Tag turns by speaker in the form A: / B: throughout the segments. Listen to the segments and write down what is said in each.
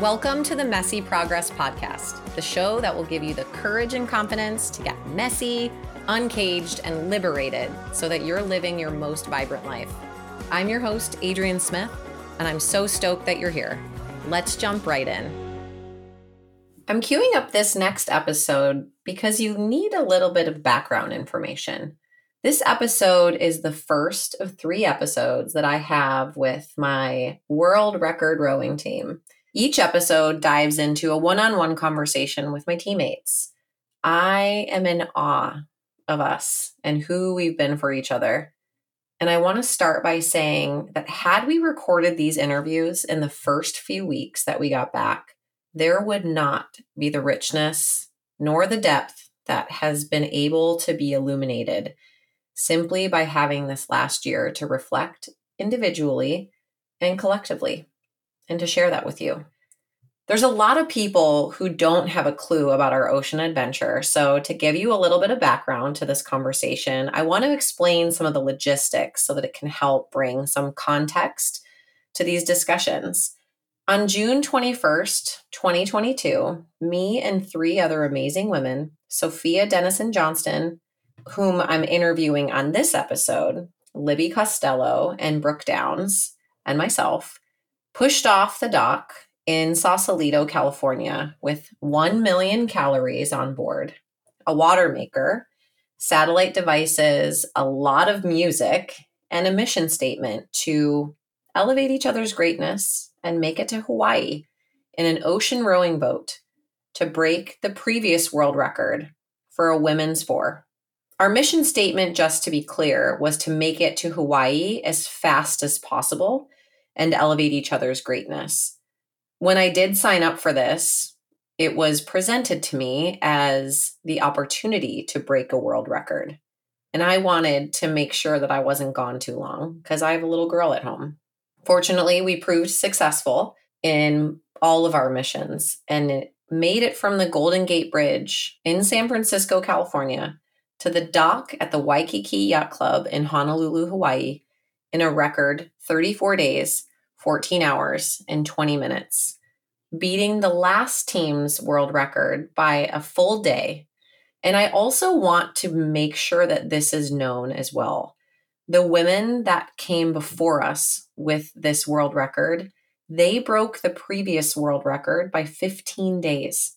A: Welcome to the Messy Progress Podcast, the show that will give you the courage and confidence to get messy, uncaged, and liberated so that you're living your most vibrant life. I'm your host, Adrienne Smith, and I'm so stoked that you're here. Let's jump right in. I'm queuing up this next episode because you need a little bit of background information. This episode is the first of three episodes that I have with my world record rowing team. Each episode dives into a one on one conversation with my teammates. I am in awe of us and who we've been for each other. And I want to start by saying that had we recorded these interviews in the first few weeks that we got back, there would not be the richness nor the depth that has been able to be illuminated simply by having this last year to reflect individually and collectively and to share that with you. There's a lot of people who don't have a clue about our ocean adventure. So, to give you a little bit of background to this conversation, I want to explain some of the logistics so that it can help bring some context to these discussions. On June 21st, 2022, me and three other amazing women, Sophia Denison Johnston, whom I'm interviewing on this episode, Libby Costello and Brooke Downs, and myself, pushed off the dock in Sausalito, California, with 1 million calories on board, a water maker, satellite devices, a lot of music, and a mission statement to elevate each other's greatness and make it to Hawaii in an ocean rowing boat to break the previous world record for a women's four. Our mission statement, just to be clear, was to make it to Hawaii as fast as possible and elevate each other's greatness. When I did sign up for this, it was presented to me as the opportunity to break a world record. And I wanted to make sure that I wasn't gone too long because I have a little girl at home. Fortunately, we proved successful in all of our missions and it made it from the Golden Gate Bridge in San Francisco, California, to the dock at the Waikiki Yacht Club in Honolulu, Hawaii, in a record 34 days 14 hours and 20 minutes, beating the last team's world record by a full day. And I also want to make sure that this is known as well. The women that came before us with this world record, they broke the previous world record by 15 days.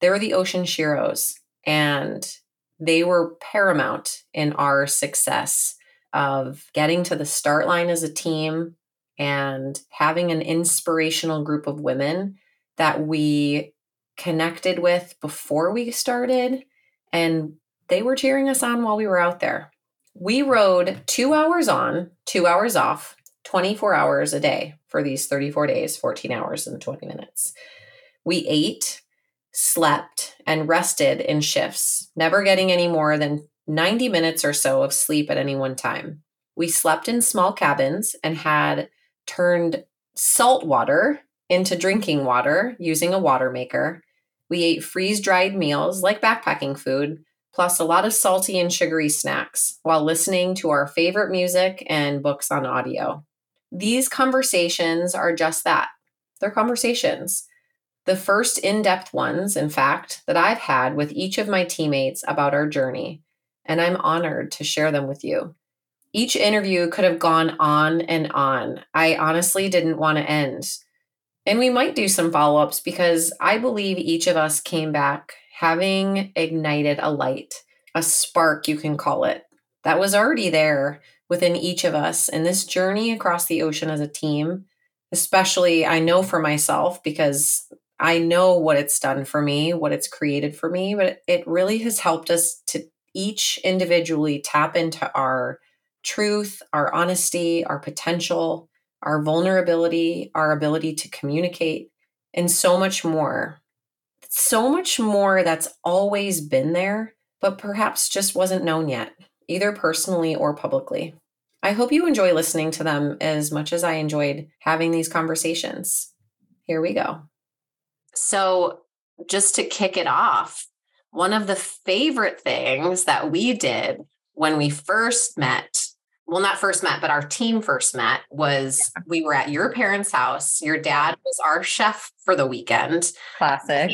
A: They were the Ocean Sheroes, and they were paramount in our success of getting to the start line as a team, and having an inspirational group of women that we connected with before we started and they were cheering us on while we were out there. We rowed 2 hours on, 2 hours off, 24 hours a day for these 34 days, 14 hours and 20 minutes. We ate, slept, and rested in shifts, never getting any more than 90 minutes or so of sleep at any one time. We slept in small cabins and had turned salt water into drinking water using a water maker. We ate freeze dried meals like backpacking food, plus a lot of salty and sugary snacks while listening to our favorite music and books on audio. These conversations are just that they're conversations. The first in depth ones, in fact, that I've had with each of my teammates about our journey, and I'm honored to share them with you each interview could have gone on and on. I honestly didn't want to end. And we might do some follow ups because I believe each of us came back having ignited a light, a spark, you can call it, that was already there within each of us. And this journey across the ocean as a team, especially I know for myself because I know what it's done for me, what it's created for me, but it really has helped us to each individually tap into our truth, our honesty, our potential, our vulnerability, our ability to communicate, and so much more. So much more that's always been there, but perhaps just wasn't known yet, either personally or publicly. I hope you enjoy listening to them as much as I enjoyed having these conversations. Here we go. So, just to kick it off, one of the favorite things that we did when we first met well, not first met, but our team first met was we were at your parents' house. Your dad was our chef for the weekend.
B: Classic.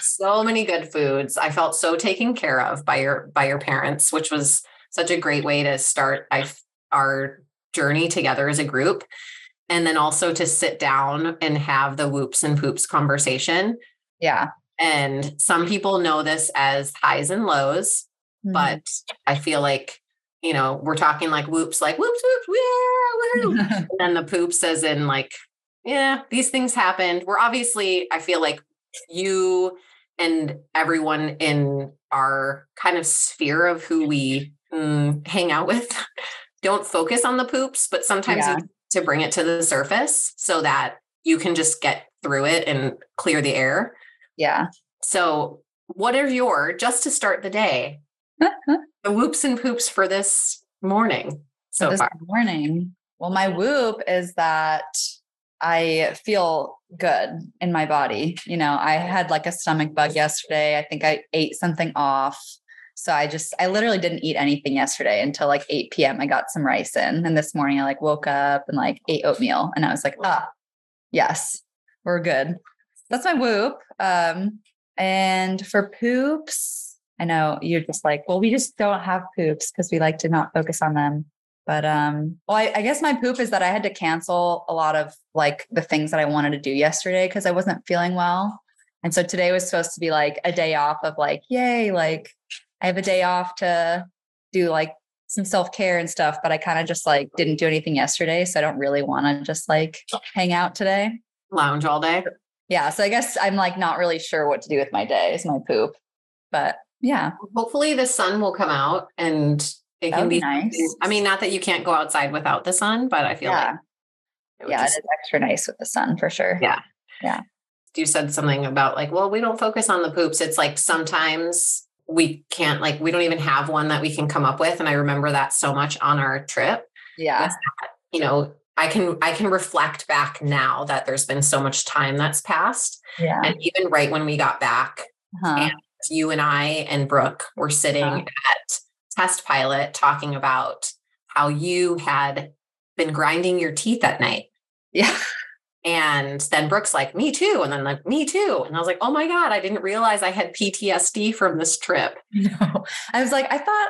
A: So many good foods. I felt so taken care of by your by your parents, which was such a great way to start I, our journey together as a group. And then also to sit down and have the whoops and poops conversation.
B: Yeah.
A: And some people know this as highs and lows, mm-hmm. but I feel like, you know, we're talking like whoops, like whoops, whoops, yeah, woo. and the poops as in like, yeah, these things happened. We're obviously, I feel like you and everyone in our kind of sphere of who we mm, hang out with don't focus on the poops, but sometimes yeah. to bring it to the surface so that you can just get through it and clear the air.
B: Yeah.
A: So, what are your, just to start the day, the whoops and poops for this morning so
B: this
A: far?
B: morning. Well, my whoop is that I feel good in my body. You know, I had like a stomach bug yesterday. I think I ate something off. So I just, I literally didn't eat anything yesterday until like 8 p.m. I got some rice in. And this morning I like woke up and like ate oatmeal. And I was like, ah, yes, we're good. That's my whoop. Um, and for poops, I know you're just like, well, we just don't have poops because we like to not focus on them. But um, well, I, I, guess my poop is that I had to cancel a lot of like the things that I wanted to do yesterday because I wasn't feeling well. And so today was supposed to be like a day off of like, yay, like I have a day off to do like some self-care and stuff, but I kind of just like didn't do anything yesterday. So I don't really want to just like hang out today.
A: Lounge all day.
B: Yeah. So I guess I'm like not really sure what to do with my day is my poop. But yeah.
A: Hopefully the sun will come out and it that can be, be nice. I mean, not that you can't go outside without the sun, but I feel yeah. like
B: it yeah, just, it is extra nice with the sun for sure.
A: Yeah.
B: Yeah.
A: You said something about like, well, we don't focus on the poops. It's like sometimes we can't like we don't even have one that we can come up with. And I remember that so much on our trip.
B: Yeah.
A: You know, I can I can reflect back now that there's been so much time that's passed.
B: Yeah.
A: And even right when we got back, uh-huh. and you and I and Brooke were sitting uh-huh. at test pilot talking about how you had been grinding your teeth at night.
B: Yeah.
A: And then Brooke's like, me too. And then like, me too. And I was like, oh my God, I didn't realize I had PTSD from this trip.
B: No. I was like, I thought,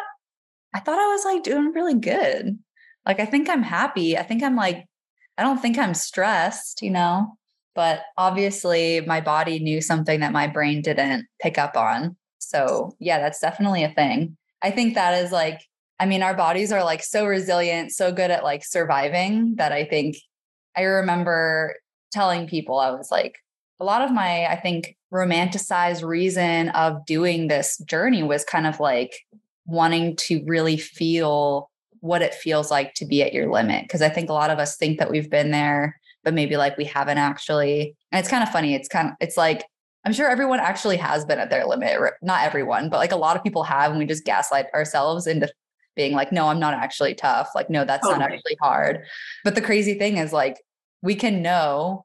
B: I thought I was like doing really good. Like, I think I'm happy. I think I'm like, I don't think I'm stressed, you know? But obviously, my body knew something that my brain didn't pick up on. So, yeah, that's definitely a thing. I think that is like, I mean, our bodies are like so resilient, so good at like surviving that I think I remember telling people, I was like, a lot of my, I think, romanticized reason of doing this journey was kind of like wanting to really feel what it feels like to be at your limit. Cause I think a lot of us think that we've been there, but maybe like we haven't actually. And it's kind of funny. It's kind of, it's like, I'm sure everyone actually has been at their limit. Not everyone, but like a lot of people have. And we just gaslight ourselves into being like, no, I'm not actually tough. Like, no, that's totally. not actually hard. But the crazy thing is, like, we can know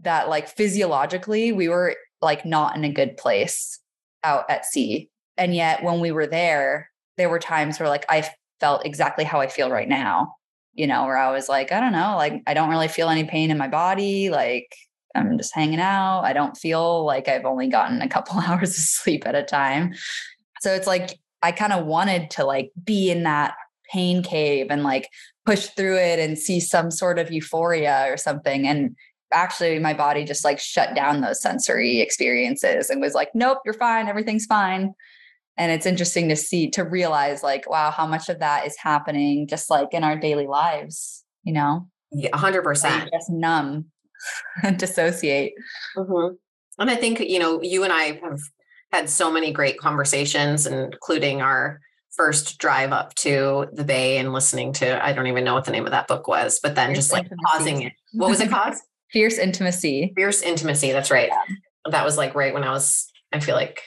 B: that, like, physiologically, we were like not in a good place out at sea. And yet, when we were there, there were times where, like, I felt exactly how I feel right now, you know, where I was like, I don't know, like I don't really feel any pain in my body. Like I'm just hanging out. I don't feel like I've only gotten a couple hours of sleep at a time. So it's like I kind of wanted to like be in that pain cave and like push through it and see some sort of euphoria or something. And actually my body just like shut down those sensory experiences and was like, nope, you're fine. Everything's fine and it's interesting to see to realize like wow how much of that is happening just like in our daily lives you know?
A: Yeah 100% like
B: just numb and dissociate.
A: Mm-hmm. and i think you know you and i have had so many great conversations including our first drive up to the bay and listening to i don't even know what the name of that book was but then fierce just like intimacy. pausing it. What was it called?
B: Fierce intimacy.
A: Fierce intimacy that's right. Yeah. that was like right when i was i feel like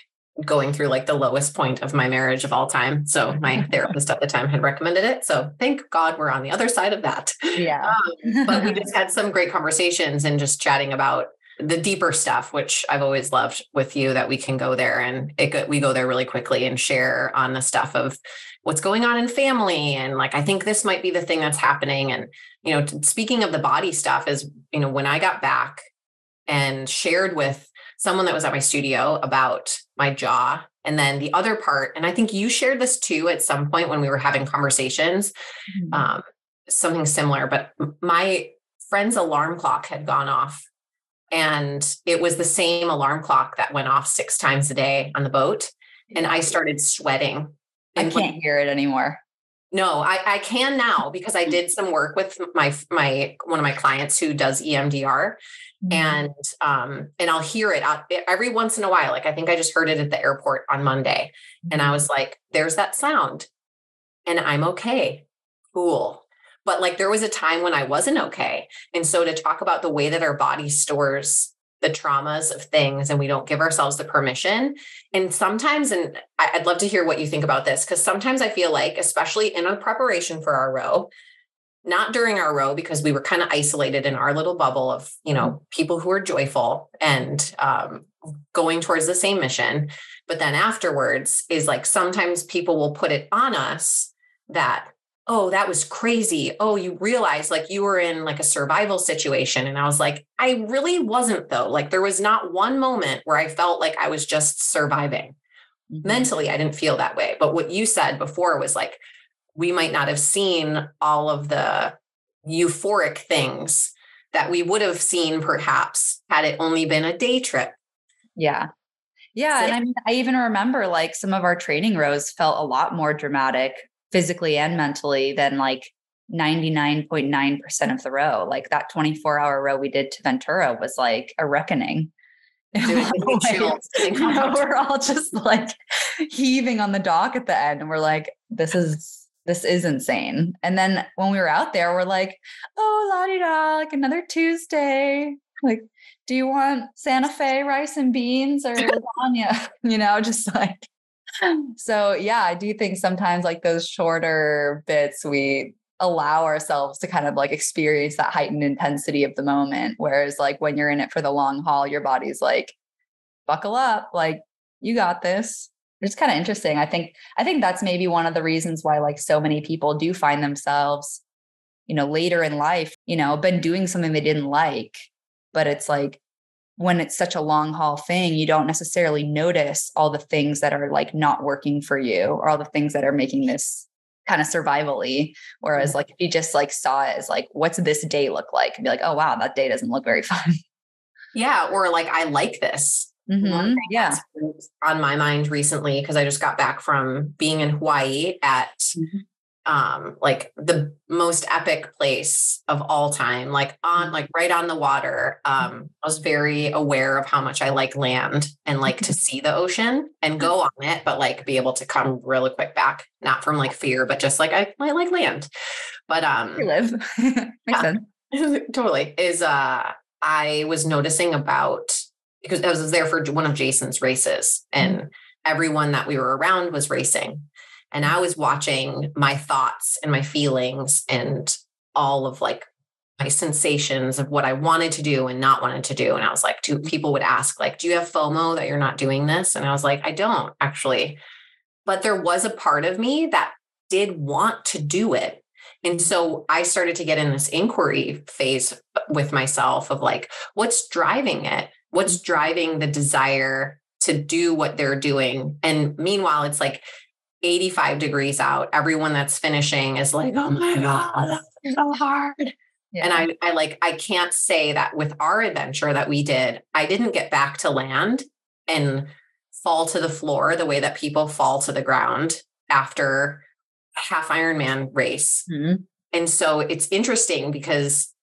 A: going through like the lowest point of my marriage of all time. So my therapist at the time had recommended it. So thank God we're on the other side of that.
B: Yeah.
A: Um, but we just had some great conversations and just chatting about the deeper stuff, which I've always loved with you, that we can go there and it we go there really quickly and share on the stuff of what's going on in family and like I think this might be the thing that's happening. And you know, speaking of the body stuff, is you know when I got back and shared with someone that was at my studio about my jaw and then the other part, and I think you shared this too at some point when we were having conversations, mm-hmm. um, something similar, but my friend's alarm clock had gone off. And it was the same alarm clock that went off six times a day on the boat. And I started sweating.
B: I can't hear it anymore.
A: No, I, I can now because I did some work with my my one of my clients who does EMDR, mm-hmm. and um and I'll hear it every once in a while. Like I think I just heard it at the airport on Monday, mm-hmm. and I mm-hmm. was like, "There's that sound," and I'm okay, cool. But like there was a time when I wasn't okay, and so to talk about the way that our body stores the traumas of things and we don't give ourselves the permission. And sometimes, and I'd love to hear what you think about this, because sometimes I feel like, especially in a preparation for our row, not during our row because we were kind of isolated in our little bubble of you know people who are joyful and um, going towards the same mission but then afterwards is like sometimes people will put it on us that oh that was crazy oh you realize like you were in like a survival situation and i was like i really wasn't though like there was not one moment where i felt like i was just surviving mm-hmm. mentally i didn't feel that way but what you said before was like we might not have seen all of the euphoric things that we would have seen perhaps had it only been a day trip.
B: Yeah. Yeah. And I mean, I even remember like some of our training rows felt a lot more dramatic physically and mentally than like 99.9% of the row. Like that 24 hour row we did to Ventura was like a reckoning. we're all just like heaving on the dock at the end and we're like, this is this is insane. And then when we were out there, we're like, oh, la di da, like another Tuesday. Like, do you want Santa Fe rice and beans or lasagna? you know, just like, so yeah, I do think sometimes like those shorter bits, we allow ourselves to kind of like experience that heightened intensity of the moment. Whereas, like, when you're in it for the long haul, your body's like, buckle up, like, you got this it's kind of interesting. I think I think that's maybe one of the reasons why like so many people do find themselves, you know, later in life, you know, been doing something they didn't like, but it's like when it's such a long haul thing, you don't necessarily notice all the things that are like not working for you or all the things that are making this kind of survivally. Whereas mm-hmm. like if you just like saw it as like, what's this day look like? And be like, oh wow, that day doesn't look very fun.
A: Yeah. Or like I like this.
B: Mm-hmm. Yeah.
A: On my mind recently, because I just got back from being in Hawaii at mm-hmm. Um like the most epic place of all time, like on like right on the water. Um, I was very aware of how much I like land and like to see the ocean and go on it, but like be able to come really quick back, not from like fear, but just like I, I like land. But um
B: you live. Makes sense.
A: totally. Is uh I was noticing about because I was there for one of Jason's races and mm-hmm. everyone that we were around was racing. And I was watching my thoughts and my feelings and all of like my sensations of what I wanted to do and not wanted to do. And I was like, people would ask, like, do you have FOMO that you're not doing this? And I was like, I don't actually. But there was a part of me that did want to do it. And so I started to get in this inquiry phase with myself of like, what's driving it? what's driving the desire to do what they're doing and meanwhile it's like 85 degrees out everyone that's finishing is like oh my god that's so hard yeah. and I, I like i can't say that with our adventure that we did i didn't get back to land and fall to the floor the way that people fall to the ground after half ironman race mm-hmm. and so it's interesting because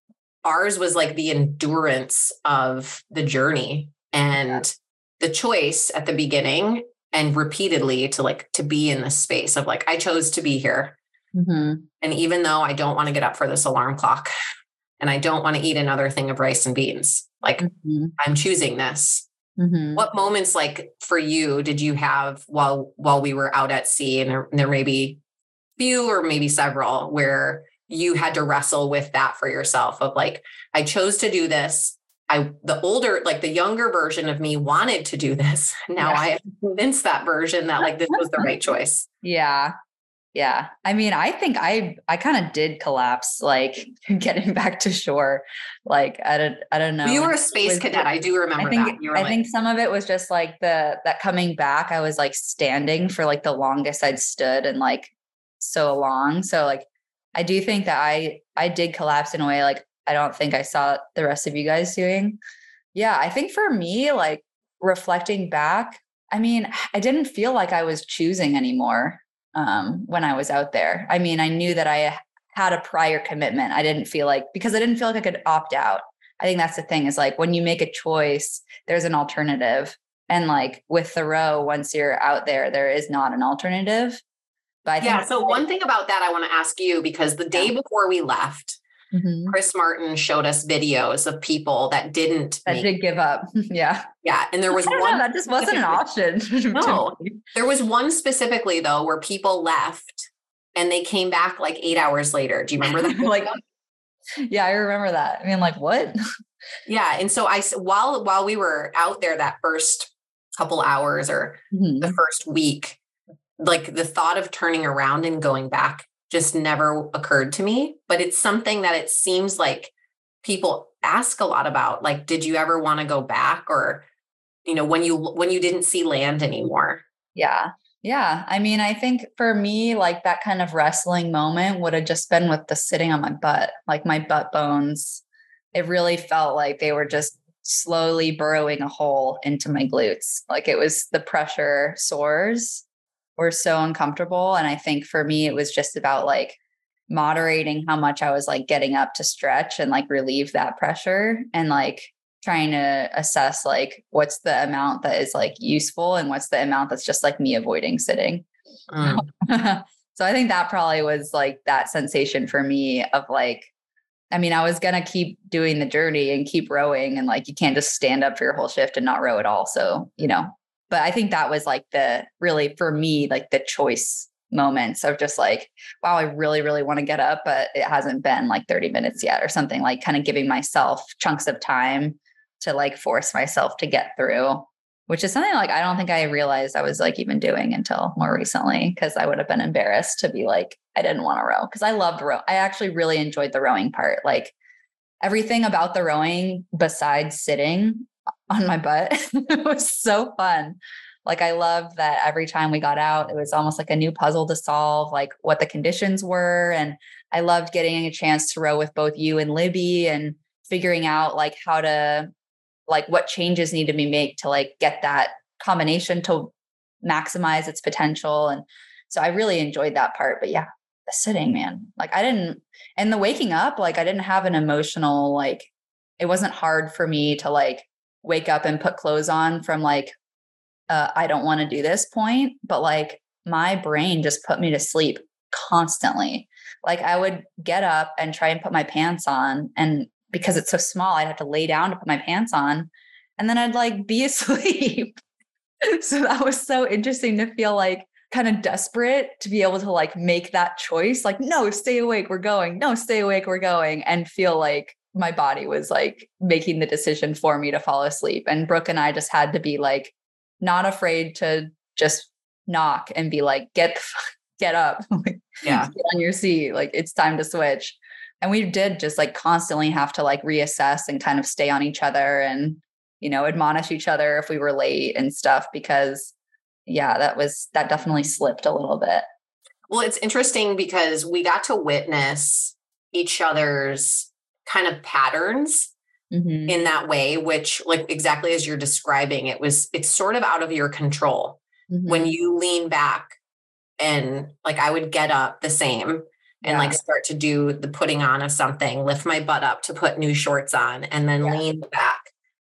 A: ours was like the endurance of the journey and the choice at the beginning and repeatedly to like to be in this space of like i chose to be here mm-hmm. and even though i don't want to get up for this alarm clock and i don't want to eat another thing of rice and beans like mm-hmm. i'm choosing this mm-hmm. what moments like for you did you have while while we were out at sea and there, there may be few or maybe several where you had to wrestle with that for yourself of like, I chose to do this. I the older, like the younger version of me wanted to do this. Now yeah. I have convinced that version that like this was the right choice.
B: Yeah. Yeah. I mean, I think I I kind of did collapse like getting back to shore. Like I don't I don't know.
A: You were a space was, cadet. I do remember
B: I think,
A: that.
B: I like, think some of it was just like the that coming back, I was like standing for like the longest I'd stood and like so long. So like I do think that I I did collapse in a way like I don't think I saw the rest of you guys doing. Yeah, I think for me like reflecting back, I mean, I didn't feel like I was choosing anymore um, when I was out there. I mean, I knew that I had a prior commitment. I didn't feel like because I didn't feel like I could opt out. I think that's the thing is like when you make a choice, there's an alternative. And like with the row, once you're out there, there is not an alternative.
A: But yeah. So one thing about that I want to ask you because the day before we left, mm-hmm. Chris Martin showed us videos of people that didn't
B: that make, did give up. yeah.
A: Yeah. And there was one
B: know, that just wasn't an option.
A: no. There was one specifically though where people left and they came back like eight hours later. Do you remember that?
B: like yeah, I remember that. I mean, like what?
A: yeah. And so I while while we were out there that first couple hours or mm-hmm. the first week, like the thought of turning around and going back just never occurred to me. But it's something that it seems like people ask a lot about. Like, did you ever want to go back or, you know, when you when you didn't see land anymore?
B: Yeah. Yeah. I mean, I think for me, like that kind of wrestling moment would have just been with the sitting on my butt, like my butt bones. It really felt like they were just slowly burrowing a hole into my glutes. Like it was the pressure sores were so uncomfortable. And I think for me, it was just about like moderating how much I was like getting up to stretch and like relieve that pressure and like trying to assess like what's the amount that is like useful and what's the amount that's just like me avoiding sitting. Mm. so I think that probably was like that sensation for me of like, I mean, I was going to keep doing the journey and keep rowing and like you can't just stand up for your whole shift and not row at all. So, you know, but I think that was like the really for me, like the choice moments of just like, wow, I really, really want to get up, but it hasn't been like 30 minutes yet or something like kind of giving myself chunks of time to like force myself to get through, which is something like I don't think I realized I was like even doing until more recently because I would have been embarrassed to be like, I didn't want to row because I loved row. I actually really enjoyed the rowing part. Like everything about the rowing besides sitting on my butt. it was so fun. Like I loved that every time we got out, it was almost like a new puzzle to solve, like what the conditions were. And I loved getting a chance to row with both you and Libby and figuring out like how to like what changes need to be made to like get that combination to maximize its potential. And so I really enjoyed that part. But yeah, the sitting, man. Like I didn't and the waking up, like I didn't have an emotional, like it wasn't hard for me to like wake up and put clothes on from like uh, I don't want to do this point, but like my brain just put me to sleep constantly. Like I would get up and try and put my pants on, and because it's so small, I'd have to lay down to put my pants on, and then I'd like be asleep. so that was so interesting to feel like kind of desperate to be able to like make that choice like no stay awake we're going no stay awake we're going and feel like my body was like making the decision for me to fall asleep. And Brooke and I just had to be like, not afraid to just knock and be like, get, get up.
A: yeah.
B: get on your seat. Like it's time to switch. And we did just like constantly have to like reassess and kind of stay on each other and, you know, admonish each other if we were late and stuff because yeah, that was, that definitely slipped a little bit.
A: Well, it's interesting because we got to witness each other's kind of patterns mm-hmm. in that way, which, like exactly as you're describing, it was, it's sort of out of your control. Mm-hmm. When you lean back and like I would get up the same and yeah. like start to do the putting on of something, lift my butt up to put new shorts on and then yeah. lean back.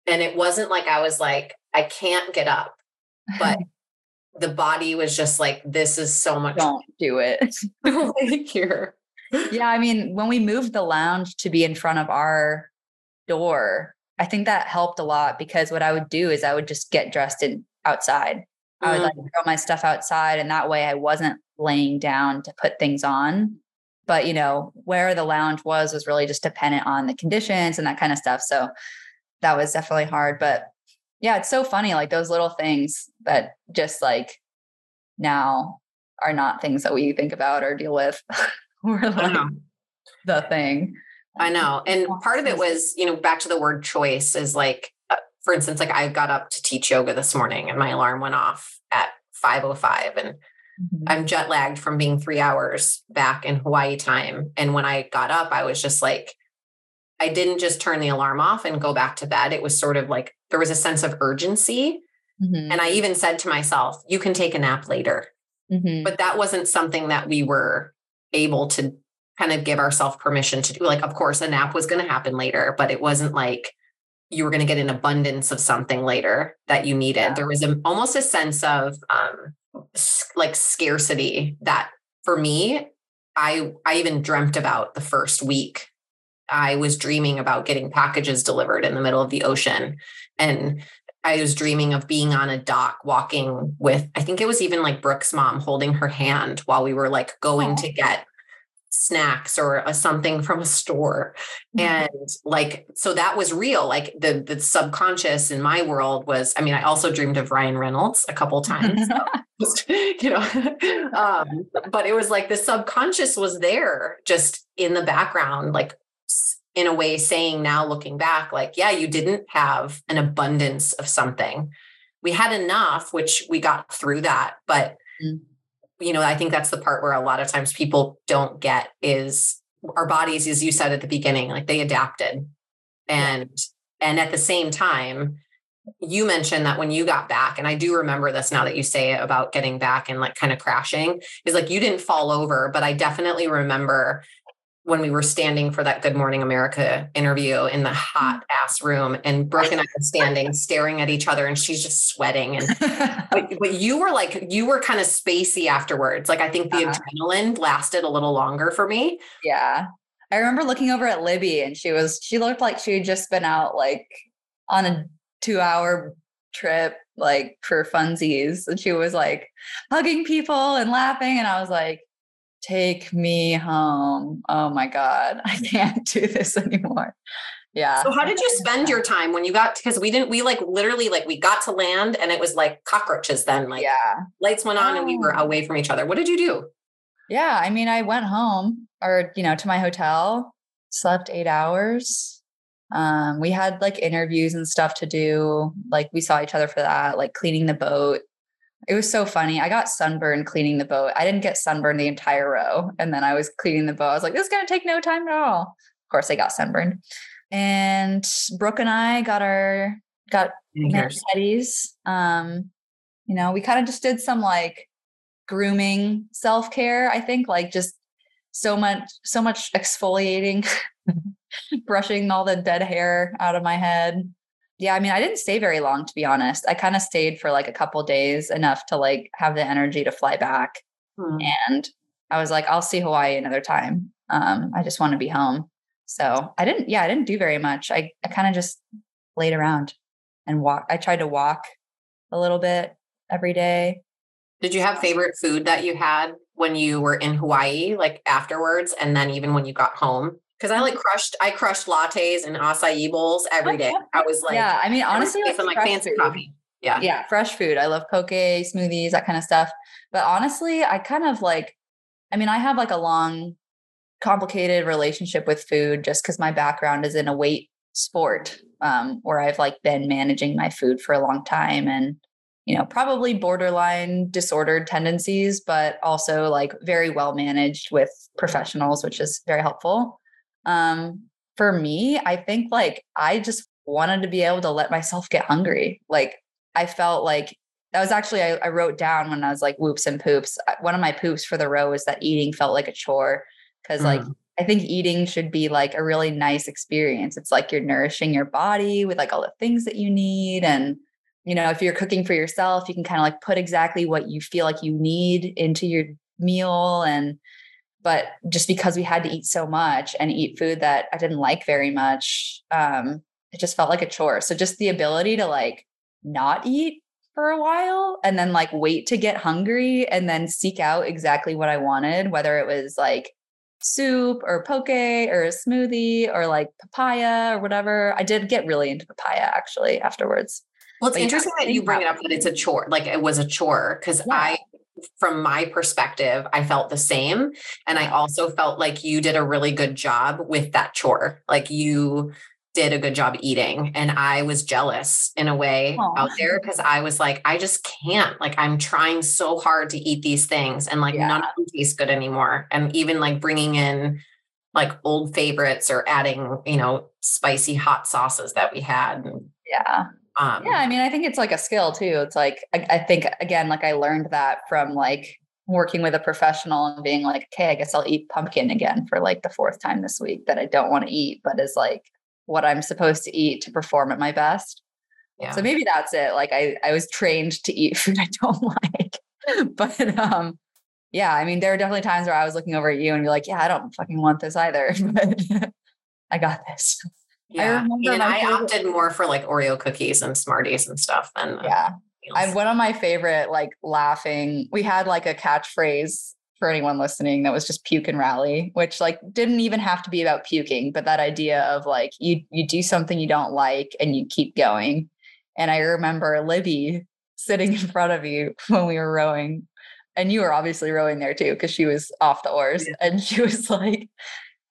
A: And it wasn't like I was like, I can't get up, but the body was just like, this is so much.
B: Don't do it.
A: here
B: yeah, I mean, when we moved the lounge to be in front of our door, I think that helped a lot because what I would do is I would just get dressed in outside. I would like mm. throw my stuff outside and that way I wasn't laying down to put things on. But you know, where the lounge was was really just dependent on the conditions and that kind of stuff. So that was definitely hard. But yeah, it's so funny. Like those little things that just like now are not things that we think about or deal with. We're like the thing.
A: I know. And part of it was, you know, back to the word choice is like, uh, for instance, like I got up to teach yoga this morning and my alarm went off at 505 and mm-hmm. I'm jet lagged from being three hours back in Hawaii time. And when I got up, I was just like, I didn't just turn the alarm off and go back to bed. It was sort of like there was a sense of urgency. Mm-hmm. And I even said to myself, you can take a nap later. Mm-hmm. But that wasn't something that we were able to kind of give ourselves permission to do. Like, of course, a nap was going to happen later, but it wasn't like you were going to get an abundance of something later that you needed. Yeah. There was a, almost a sense of um, like scarcity that for me, I I even dreamt about the first week. I was dreaming about getting packages delivered in the middle of the ocean and I was dreaming of being on a dock walking with I think it was even like Brooke's mom holding her hand while we were like going to get snacks or a, something from a store. Mm-hmm. and like so that was real. Like the the subconscious in my world was i mean i also dreamed of ryan reynolds a couple times just, you know um, but it was like the subconscious was there just in the background like in a way saying now looking back like yeah you didn't have an abundance of something we had enough which we got through that but mm you know, I think that's the part where a lot of times people don't get is our bodies, as you said at the beginning, like they adapted. And yeah. and at the same time, you mentioned that when you got back, and I do remember this now that you say it about getting back and like kind of crashing, is like you didn't fall over, but I definitely remember when we were standing for that Good Morning America interview in the hot mm. ass room, and Brooke and I were standing staring at each other, and she's just sweating. And but, but, you were like, you were kind of spacey afterwards. Like I think the uh-huh. adrenaline lasted a little longer for me.
B: Yeah, I remember looking over at Libby, and she was she looked like she had just been out like on a two hour trip like for funsies and she was like hugging people and laughing and i was like take me home. Oh my God, I can't do this anymore. Yeah.
A: So how did you spend your time when you got because we didn't we like literally like we got to land and it was like cockroaches then like
B: yeah
A: lights went on oh. and we were oh. away from each other. What did you do?
B: Yeah, I mean I went home or you know to my hotel, slept 8 hours. Um we had like interviews and stuff to do. Like we saw each other for that, like cleaning the boat. It was so funny. I got sunburned cleaning the boat. I didn't get sunburned the entire row. And then I was cleaning the boat. I was like, this is going to take no time at all. Of course, I got sunburned. And Brooke and I got our, got Teddies. Um, you know, we kind of just did some like grooming self care, I think, like just so much, so much exfoliating, brushing all the dead hair out of my head yeah, I mean, I didn't stay very long to be honest. I kind of stayed for like a couple days enough to like have the energy to fly back. Hmm. And I was like, I'll see Hawaii another time. Um, I just want to be home. So I didn't, yeah, I didn't do very much. I, I kind of just laid around and walk. I tried to walk a little bit every day.
A: Did you have favorite food that you had when you were in Hawaii, like afterwards, and then even when you got home? Because I like crushed I crushed lattes and acai bowls every day. I was like,
B: yeah. I mean, honestly,
A: like some like fancy food. coffee. Yeah,
B: yeah, fresh food. I love poke, smoothies, that kind of stuff. But honestly, I kind of like. I mean, I have like a long, complicated relationship with food just because my background is in a weight sport, um, where I've like been managing my food for a long time and you know, probably borderline disordered tendencies, but also like very well managed with professionals, which is very helpful. Um, for me, I think like I just wanted to be able to let myself get hungry. Like I felt like that was actually I, I, wrote down when I was like whoops and poops. One of my poops for the row was that eating felt like a chore because mm. like I think eating should be like a really nice experience. It's like you're nourishing your body with like all the things that you need and you know if you're cooking for yourself you can kind of like put exactly what you feel like you need into your meal and but just because we had to eat so much and eat food that I didn't like very much, um, it just felt like a chore. So just the ability to like not eat for a while and then like wait to get hungry and then seek out exactly what I wanted, whether it was like soup or poke or a smoothie or like papaya or whatever. I did get really into papaya actually afterwards.
A: Well, it's but interesting that you bring it up that it's a chore, like it was a chore, because yeah. I from my perspective, I felt the same. And I also felt like you did a really good job with that chore. Like you did a good job eating. And I was jealous in a way Aww. out there because I was like, I just can't. Like, I'm trying so hard to eat these things and like yeah. none of them taste good anymore. And even like bringing in like old favorites or adding, you know, spicy hot sauces that we had.
B: Yeah. Um, yeah. I mean, I think it's like a skill too. It's like, I, I think, again, like I learned that from like working with a professional and being like, okay, I guess I'll eat pumpkin again for like the fourth time this week that I don't want to eat, but is like what I'm supposed to eat to perform at my best. Yeah. So maybe that's it. Like I, I was trained to eat food I don't like. but um, yeah, I mean, there are definitely times where I was looking over at you and be like, yeah, I don't fucking want this either. but I got this.
A: Yeah. I and I favorite- opted more for like Oreo cookies and Smarties and stuff than
B: yeah. I one of my favorite like laughing. We had like a catchphrase for anyone listening that was just puke and rally, which like didn't even have to be about puking, but that idea of like you you do something you don't like and you keep going. And I remember Libby sitting in front of you when we were rowing, and you were obviously rowing there too because she was off the oars, yeah. and she was like.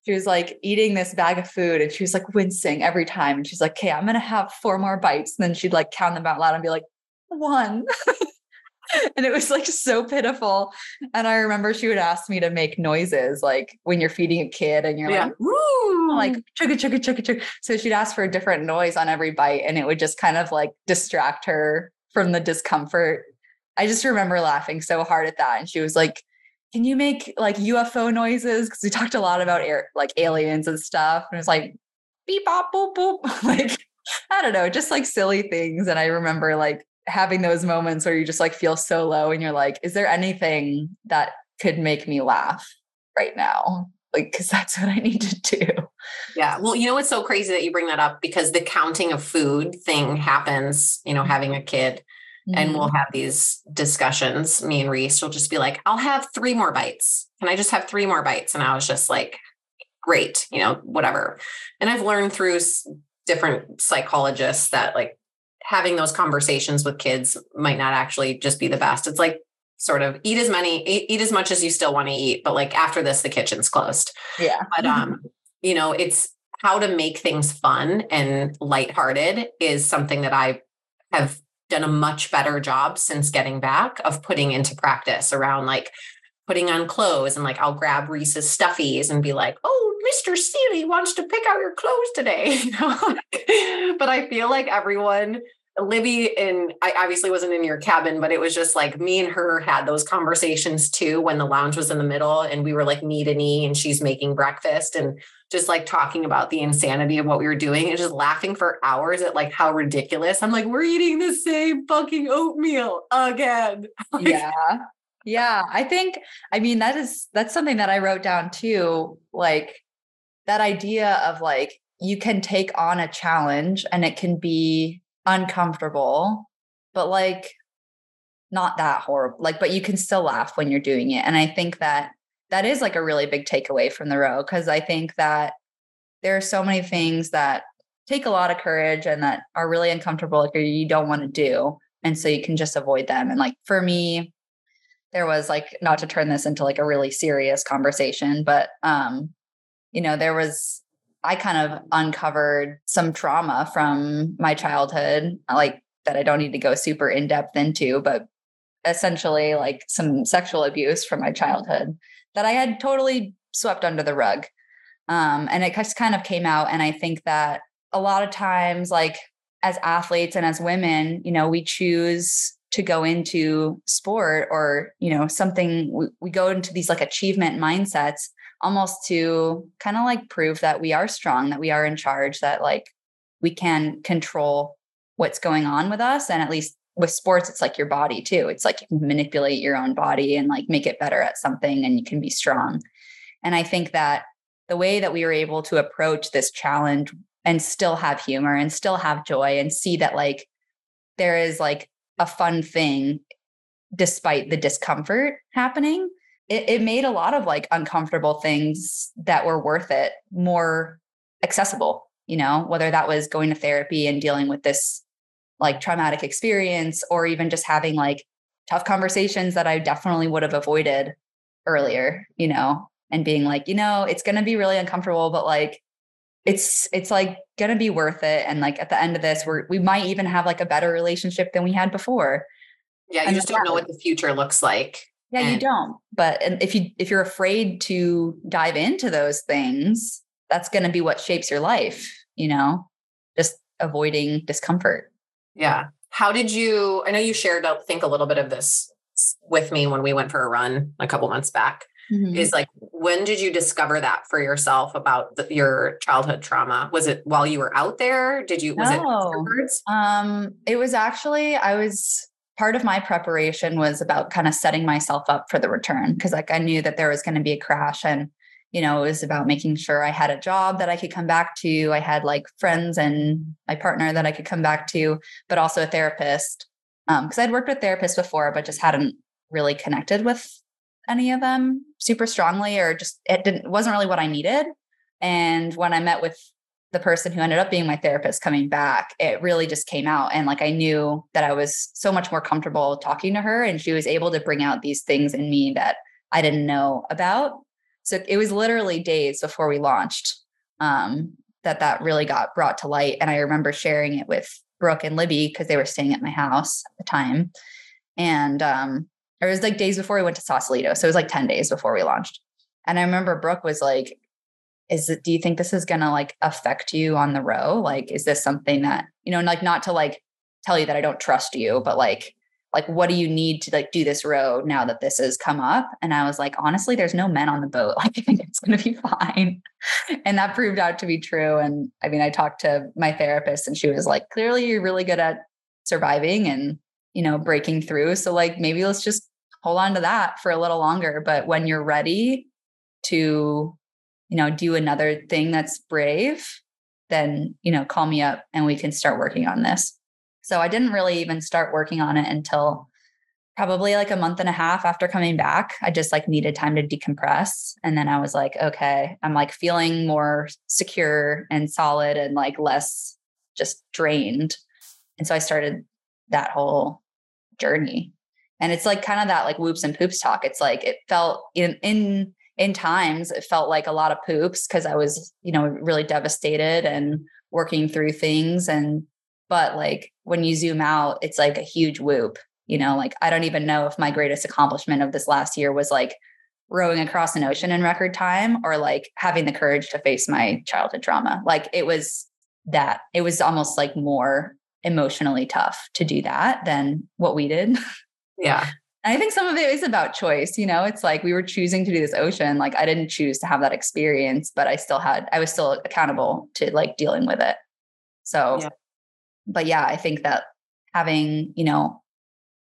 B: She was like eating this bag of food and she was like wincing every time. And she's like, okay, I'm going to have four more bites. And then she'd like count them out loud and be like, one. and it was like so pitiful. And I remember she would ask me to make noises like when you're feeding a kid and you're yeah. like, Woo! like chugga chugga chugga chugga. So she'd ask for a different noise on every bite, and it would just kind of like distract her from the discomfort. I just remember laughing so hard at that. And she was like, Can you make like UFO noises? Because we talked a lot about air like aliens and stuff. And it was like beep bop boop boop. like I don't know, just like silly things. And I remember like having those moments where you just like feel so low and you're like, is there anything that could make me laugh right now? Like, because that's what I need to do.
A: Yeah. Well, you know, it's so crazy that you bring that up because the counting of food thing happens, you know, having a kid. Mm-hmm. And we'll mm-hmm. have these discussions. Me and Reese will just be like, I'll have three more bites. Can I just have three more bites? And I was just like, great, you know, whatever. And I've learned through different psychologists that like having those conversations with kids might not actually just be the best. It's like sort of eat as many, eat, eat as much as you still want to eat, but like after this, the kitchen's closed.
B: Yeah.
A: But um, you know, it's how to make things fun and lighthearted is something that I have done a much better job since getting back of putting into practice around like putting on clothes and like I'll grab Reese's stuffies and be like, oh, Mr. Seely wants to pick out your clothes today. You know? but I feel like everyone, Libby and I obviously wasn't in your cabin, but it was just like me and her had those conversations too when the lounge was in the middle and we were like knee to knee and she's making breakfast and just like talking about the insanity of what we were doing and just laughing for hours at like how ridiculous. I'm like, we're eating the same fucking oatmeal again.
B: Like, yeah. Yeah, I think I mean that is that's something that I wrote down too, like that idea of like you can take on a challenge and it can be uncomfortable, but like not that horrible. Like but you can still laugh when you're doing it. And I think that that is like a really big takeaway from the row because I think that there are so many things that take a lot of courage and that are really uncomfortable like you don't want to do and so you can just avoid them and like for me there was like not to turn this into like a really serious conversation but um you know there was i kind of uncovered some trauma from my childhood like that i don't need to go super in depth into but essentially like some sexual abuse from my childhood that i had totally swept under the rug. Um and it just kind of came out and i think that a lot of times like as athletes and as women you know we choose to go into sport or you know something we, we go into these like achievement mindsets almost to kind of like prove that we are strong that we are in charge that like we can control what's going on with us and at least with sports it's like your body too. It's like you can manipulate your own body and like make it better at something and you can be strong. And i think that the way that we were able to approach this challenge and still have humor and still have joy and see that like there is like a fun thing despite the discomfort happening it, it made a lot of like uncomfortable things that were worth it more accessible, you know, whether that was going to therapy and dealing with this like traumatic experience or even just having like tough conversations that I definitely would have avoided earlier, you know, and being like, you know, it's going to be really uncomfortable, but like it's it's like going to be worth it and like at the end of this we're we might even have like a better relationship than we had before.
A: Yeah, you and just don't know what the future looks like.
B: Yeah, and- you don't. But if you if you're afraid to dive into those things, that's going to be what shapes your life, you know? Just avoiding discomfort.
A: Yeah. How did you I know you shared I think a little bit of this with me when we went for a run a couple months back mm-hmm. is like when did you discover that for yourself about the, your childhood trauma was it while you were out there did you was
B: no. it um it was actually i was part of my preparation was about kind of setting myself up for the return because like i knew that there was going to be a crash and you know it was about making sure i had a job that i could come back to i had like friends and my partner that i could come back to but also a therapist because um, i'd worked with therapists before but just hadn't really connected with any of them super strongly or just it didn't wasn't really what I needed. And when I met with the person who ended up being my therapist coming back, it really just came out. And like I knew that I was so much more comfortable talking to her and she was able to bring out these things in me that I didn't know about. So it was literally days before we launched um, that that really got brought to light. And I remember sharing it with Brooke and Libby because they were staying at my house at the time. And um, it was like days before we went to Sausalito. So it was like 10 days before we launched. And I remember Brooke was like, is it, do you think this is going to like affect you on the row? Like, is this something that, you know, like not to like tell you that I don't trust you, but like, like, what do you need to like do this row now that this has come up? And I was like, honestly, there's no men on the boat. Like, I think it's going to be fine. and that proved out to be true. And I mean, I talked to my therapist and she was like, clearly you're really good at surviving and, you know, breaking through. So like, maybe let's just hold on to that for a little longer. But when you're ready to, you know, do another thing that's brave, then, you know, call me up and we can start working on this. So I didn't really even start working on it until probably like a month and a half after coming back. I just like needed time to decompress. And then I was like, okay, I'm like feeling more secure and solid and like less just drained. And so I started that whole journey and it's like kind of that like whoops and poops talk it's like it felt in in in times it felt like a lot of poops because i was you know really devastated and working through things and but like when you zoom out it's like a huge whoop you know like i don't even know if my greatest accomplishment of this last year was like rowing across an ocean in record time or like having the courage to face my childhood trauma like it was that it was almost like more emotionally tough to do that than what we did
A: Yeah.
B: I think some of it is about choice. You know, it's like we were choosing to do this ocean. Like I didn't choose to have that experience, but I still had, I was still accountable to like dealing with it. So, yeah. But yeah, I think that having, you know,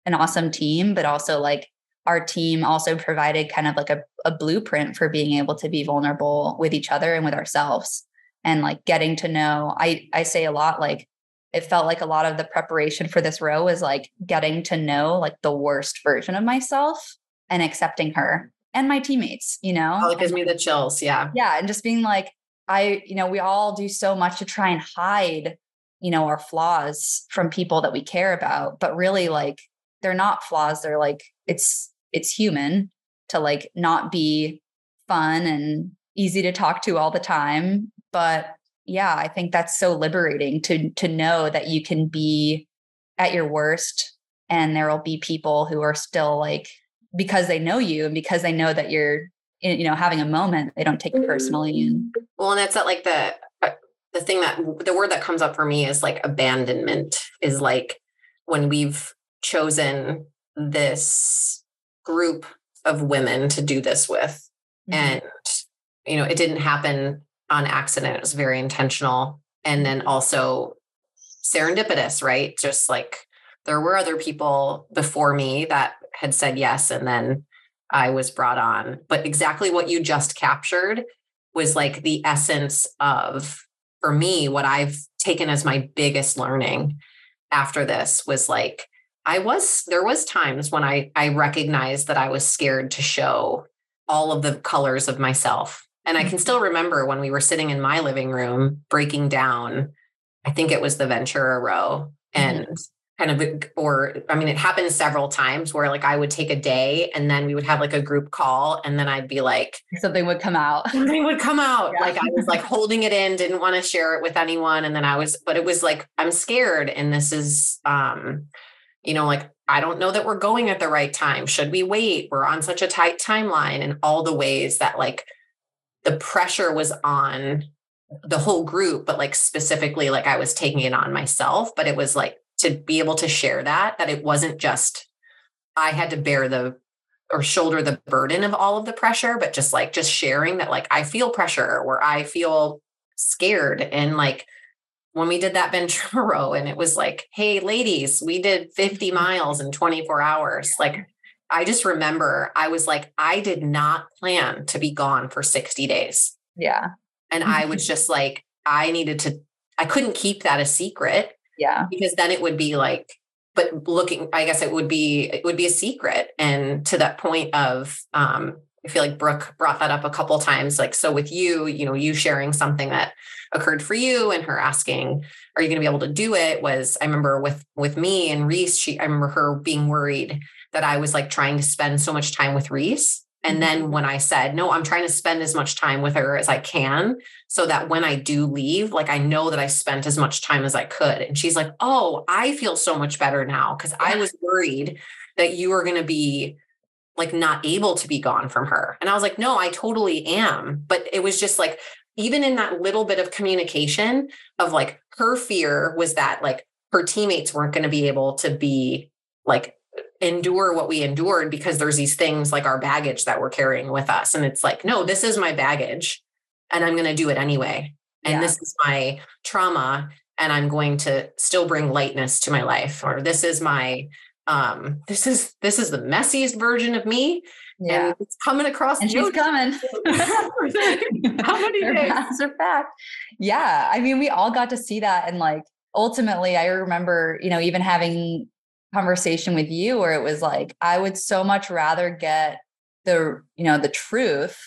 B: an awesome team, but also like our team also provided kind of like a, a blueprint for being able to be vulnerable with each other and with ourselves and like getting to know. I, I say a lot like, it felt like a lot of the preparation for this row was like getting to know like the worst version of myself and accepting her and my teammates, you know?
A: Oh, it gives me the chills. Yeah.
B: Yeah. And just being like, I, you know, we all do so much to try and hide, you know, our flaws from people that we care about, but really like they're not flaws. They're like, it's, it's human to like not be fun and easy to talk to all the time. But yeah, I think that's so liberating to to know that you can be at your worst and there will be people who are still like because they know you and because they know that you're you know having a moment they don't take it mm-hmm. personally and
A: well and that's that like the the thing that the word that comes up for me is like abandonment is like when we've chosen this group of women to do this with mm-hmm. and you know it didn't happen on accident. It was very intentional. And then also serendipitous, right? Just like there were other people before me that had said yes. And then I was brought on. But exactly what you just captured was like the essence of, for me, what I've taken as my biggest learning after this was like, I was, there was times when I, I recognized that I was scared to show all of the colors of myself. And I can still remember when we were sitting in my living room breaking down, I think it was the Ventura row and mm-hmm kind of or i mean it happened several times where like i would take a day and then we would have like a group call and then i'd be like
B: something would come out.
A: Something would come out. Yeah. like i was like holding it in didn't want to share it with anyone and then i was but it was like i'm scared and this is um you know like i don't know that we're going at the right time. Should we wait? We're on such a tight timeline and all the ways that like the pressure was on the whole group but like specifically like i was taking it on myself but it was like to be able to share that that it wasn't just i had to bear the or shoulder the burden of all of the pressure but just like just sharing that like i feel pressure or i feel scared. And like when we did that ventura and it was like hey ladies we did 50 mm-hmm. miles in 24 hours. Like i just remember i was like i did not plan to be gone for 60 days.
B: Yeah.
A: And i was just like i needed to i couldn't keep that a secret
B: yeah.
A: Because then it would be like, but looking, I guess it would be, it would be a secret. And to that point of, um, I feel like Brooke brought that up a couple times. Like, so with you, you know, you sharing something that occurred for you and her asking, are you going to be able to do it? Was I remember with, with me and Reese, she, I remember her being worried that I was like trying to spend so much time with Reese and then mm-hmm. when I said, no, I'm trying to spend as much time with her as I can so that when I do leave, like I know that I spent as much time as I could. And she's like, oh, I feel so much better now because I was worried that you were going to be like not able to be gone from her. And I was like, no, I totally am. But it was just like, even in that little bit of communication of like her fear was that like her teammates weren't going to be able to be like endure what we endured because there's these things like our baggage that we're carrying with us. And it's like, no, this is my baggage and I'm going to do it anyway. And yeah. this is my trauma and I'm going to still bring lightness to my life. Or this is my, um, this is, this is the messiest version of me. Yeah. And it's coming across.
B: And she's coming.
A: How many days?
B: Are fact. Yeah. I mean, we all got to see that. And like, ultimately, I remember, you know, even having conversation with you where it was like I would so much rather get the you know the truth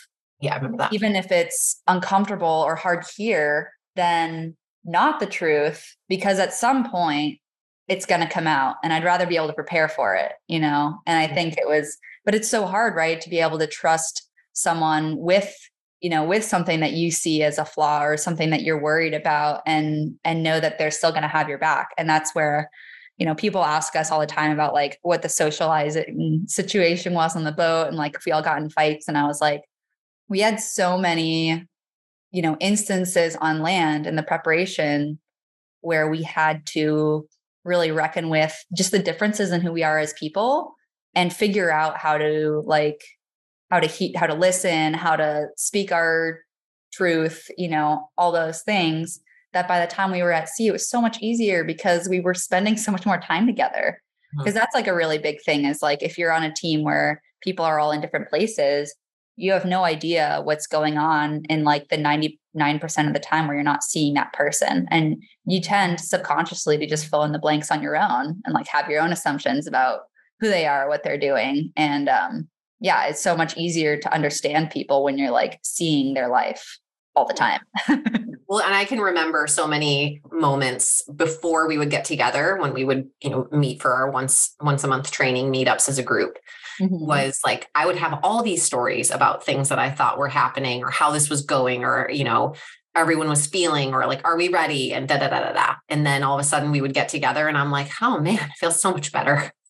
A: yeah I remember that.
B: even if it's uncomfortable or hard to hear than not the truth because at some point it's going to come out and I'd rather be able to prepare for it you know? And I mm-hmm. think it was but it's so hard right to be able to trust someone with you know with something that you see as a flaw or something that you're worried about and and know that they're still going to have your back. And that's where you know, people ask us all the time about like what the socializing situation was on the boat and like if we all got in fights. And I was like, we had so many, you know, instances on land in the preparation where we had to really reckon with just the differences in who we are as people and figure out how to like how to heat how to listen how to speak our truth you know all those things that by the time we were at sea, it was so much easier because we were spending so much more time together. Because mm-hmm. that's like a really big thing is like if you're on a team where people are all in different places, you have no idea what's going on in like the 99% of the time where you're not seeing that person. And you tend subconsciously to just fill in the blanks on your own and like have your own assumptions about who they are, what they're doing. And um, yeah, it's so much easier to understand people when you're like seeing their life all the time.
A: well, and I can remember so many moments before we would get together when we would, you know, meet for our once once a month training meetups as a group. Mm-hmm. Was like I would have all these stories about things that I thought were happening or how this was going or, you know, everyone was feeling or like, are we ready? And da da da da da. And then all of a sudden we would get together and I'm like, oh man, it feels so much better.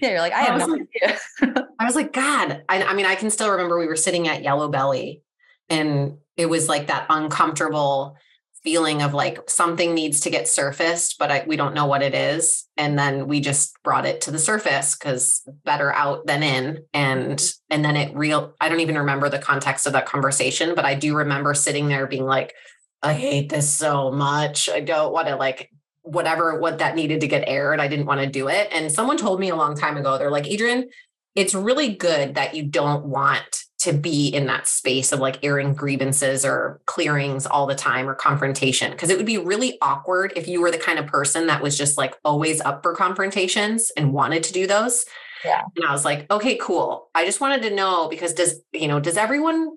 B: Yeah, you're like, I have I no
A: idea. I was like, God, I, I mean, I can still remember we were sitting at Yellow Belly and it was like that uncomfortable feeling of like something needs to get surfaced, but I, we don't know what it is. And then we just brought it to the surface because better out than in. And and then it real. I don't even remember the context of that conversation, but I do remember sitting there being like, I hate this so much. I don't want to like whatever what that needed to get aired. I didn't want to do it. And someone told me a long time ago, they're like, Adrienne, it's really good that you don't want to be in that space of like airing grievances or clearings all the time or confrontation because it would be really awkward if you were the kind of person that was just like always up for confrontations and wanted to do those
B: Yeah.
A: And I was like, okay, cool. I just wanted to know because does, you know, does everyone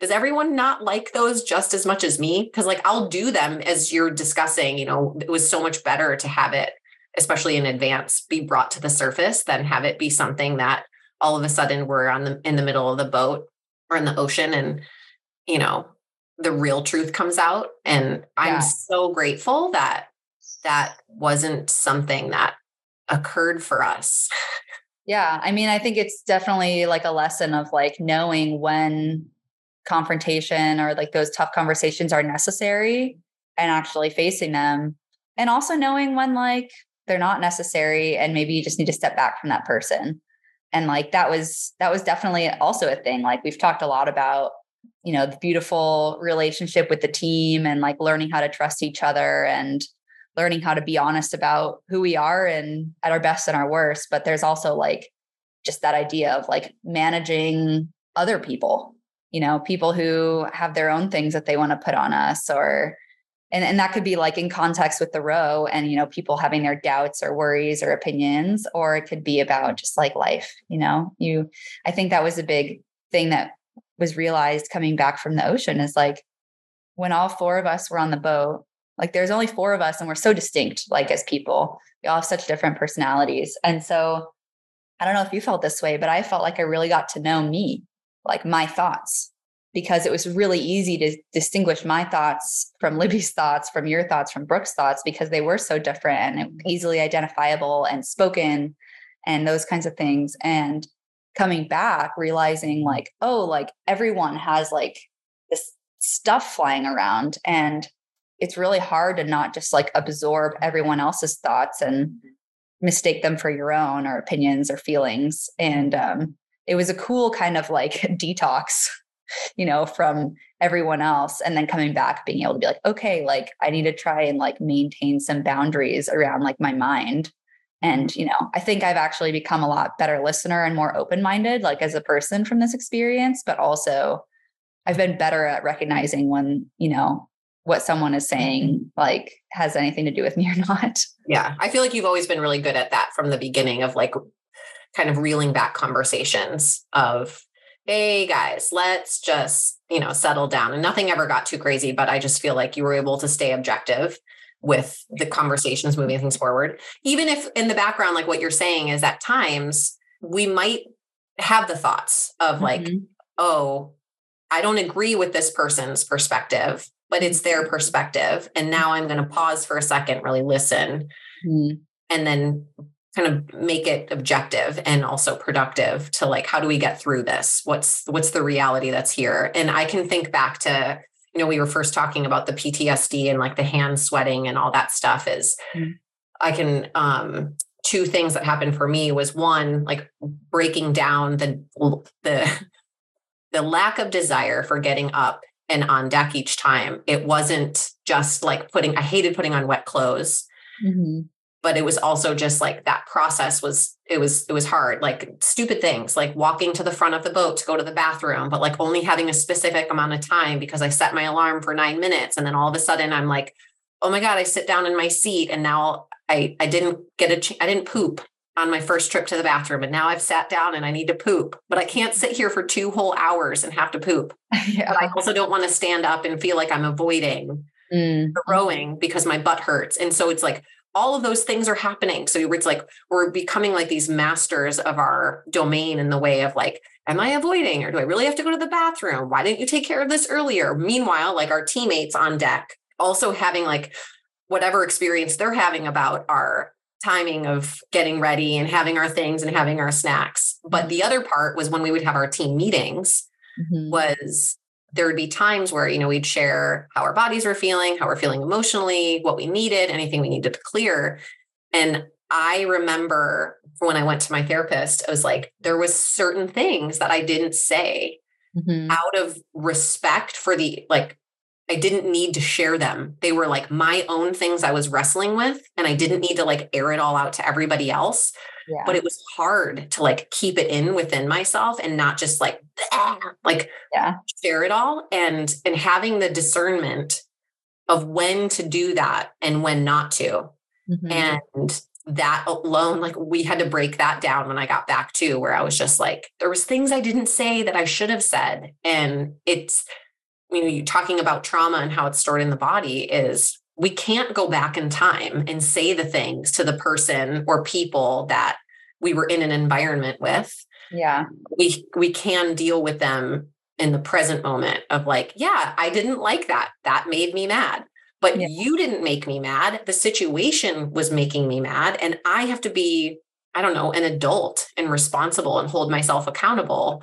A: does everyone not like those just as much as me? Because like I'll do them as you're discussing, you know, it was so much better to have it, especially in advance, be brought to the surface than have it be something that all of a sudden we're on the in the middle of the boat or in the ocean and you know the real truth comes out. And I'm
B: Yeah.
A: so grateful that that wasn't something that occurred for us.
B: Yeah. I mean, I think it's definitely like a lesson of like knowing when confrontation or like those tough conversations are necessary and actually facing them. And also knowing when like they're not necessary and maybe you just need to step back from that person. And like that was that was definitely also a thing. Like we've talked a lot about, you know, the beautiful relationship with the team and like learning how to trust each other and learning how to be honest about who we are and at our best and our worst. But there's also like just that idea of like managing other people, you know, people who have their own things that they want to put on us or and, and that could be like in context with the row and you know people having their doubts or worries or opinions or it could be about just like life you know? You i think that was a big thing that was realized coming back from the ocean is like when all four of us were on the boat like there's only four of us and we're so distinct like as people. We all have such different personalities. And so i don't know if you felt this way but i felt like i really got to know me like my thoughts because it was really easy to distinguish my thoughts from libby's thoughts from your thoughts from brooke's thoughts because they were so different and easily identifiable and spoken and those kinds of things. And coming back realizing like oh like everyone has like this stuff flying around and it's really hard to not just like absorb everyone else's thoughts and mistake them for your own or opinions or feelings. And um, it was a cool kind of like detox you know from everyone else and then coming back being able to be like okay like i need to try and like maintain some boundaries around like my mind and you know i think i've actually become a lot better listener and more open minded like as a person from this experience but also i've been better at recognizing when you know what someone is mm-hmm. saying like has anything to do with me or not
A: Yeah. I feel like you've always been really good at that from the beginning of like kind of reeling back conversations of, hey guys, let's just, you know, settle down. And nothing ever got too crazy, but I just feel like you were able to stay objective with the conversations moving things forward. Even if in the background, like what you're saying is at times we might have the thoughts of like,
B: Mhm.
A: oh, I don't agree with this person's perspective, but it's their perspective. And now I'm going to pause for a second, really listen,
B: Mhm.
A: and then kind of make it objective and also productive to like how do we get through this what's what's the reality that's here and i can think back to you know we were first talking about the ptsd and like the hand sweating and all that stuff is
B: Mm.
A: i can um two things that happened for me was one like breaking down the the the lack of desire for getting up and on deck each time it wasn't just like putting i hated putting on wet clothes
B: Mhm.
A: But it was also just like that process was it was it was hard like stupid things like walking to the front of the boat to go to the bathroom but like only having a specific amount of time because i set my alarm for 9 minutes and then all of a sudden i'm like oh my god i sit down in my seat and now i i didn't get a ch- i didn't poop on my first trip to the bathroom and now i've sat down and i need to poop but i can't sit here for two whole hours and have to poop
B: yeah
A: but i also don't want to stand up and feel like i'm avoiding
B: Mm.
A: rowing because my butt hurts. And so it's like all of those things are happening. So it's like we're becoming like these masters of our domain in the way of like, am I avoiding or do I really have to go to the bathroom? Why didn't you take care of this earlier? Meanwhile, like our teammates on deck also having like whatever experience they're having about our timing of getting ready and having our things and having our snacks. But the other part was when we would have our team meetings
B: Mhm.
A: was there would be times where you know we'd share how our bodies were feeling how we're feeling emotionally what we needed anything we needed to clear. And i remember when i went to my therapist i was like there was certain things that i didn't say
B: Mhm.
A: out of respect for the like i didn't need to share them. They were like my own things i was wrestling with and i didn't need to like air it all out to everybody else
B: Yeah.
A: but it was hard to like keep it in within myself and not just like like
B: Yeah.
A: share it all and and having the discernment of when to do that and when not to
B: Mhm.
A: and that alone like we had to break that down when i got back too where i was just like there was things i didn't say that i should have said and it's you know you talking about trauma and how it's stored in the body is we can't go back in time and say the things to the person or people that we were in an environment with
B: yeah
A: we we can deal with them in the present moment of like yeah i didn't like that that made me mad but yeah. you didn't make me mad. The situation was making me mad. And I have to be, I don't know, an adult and responsible and hold myself accountable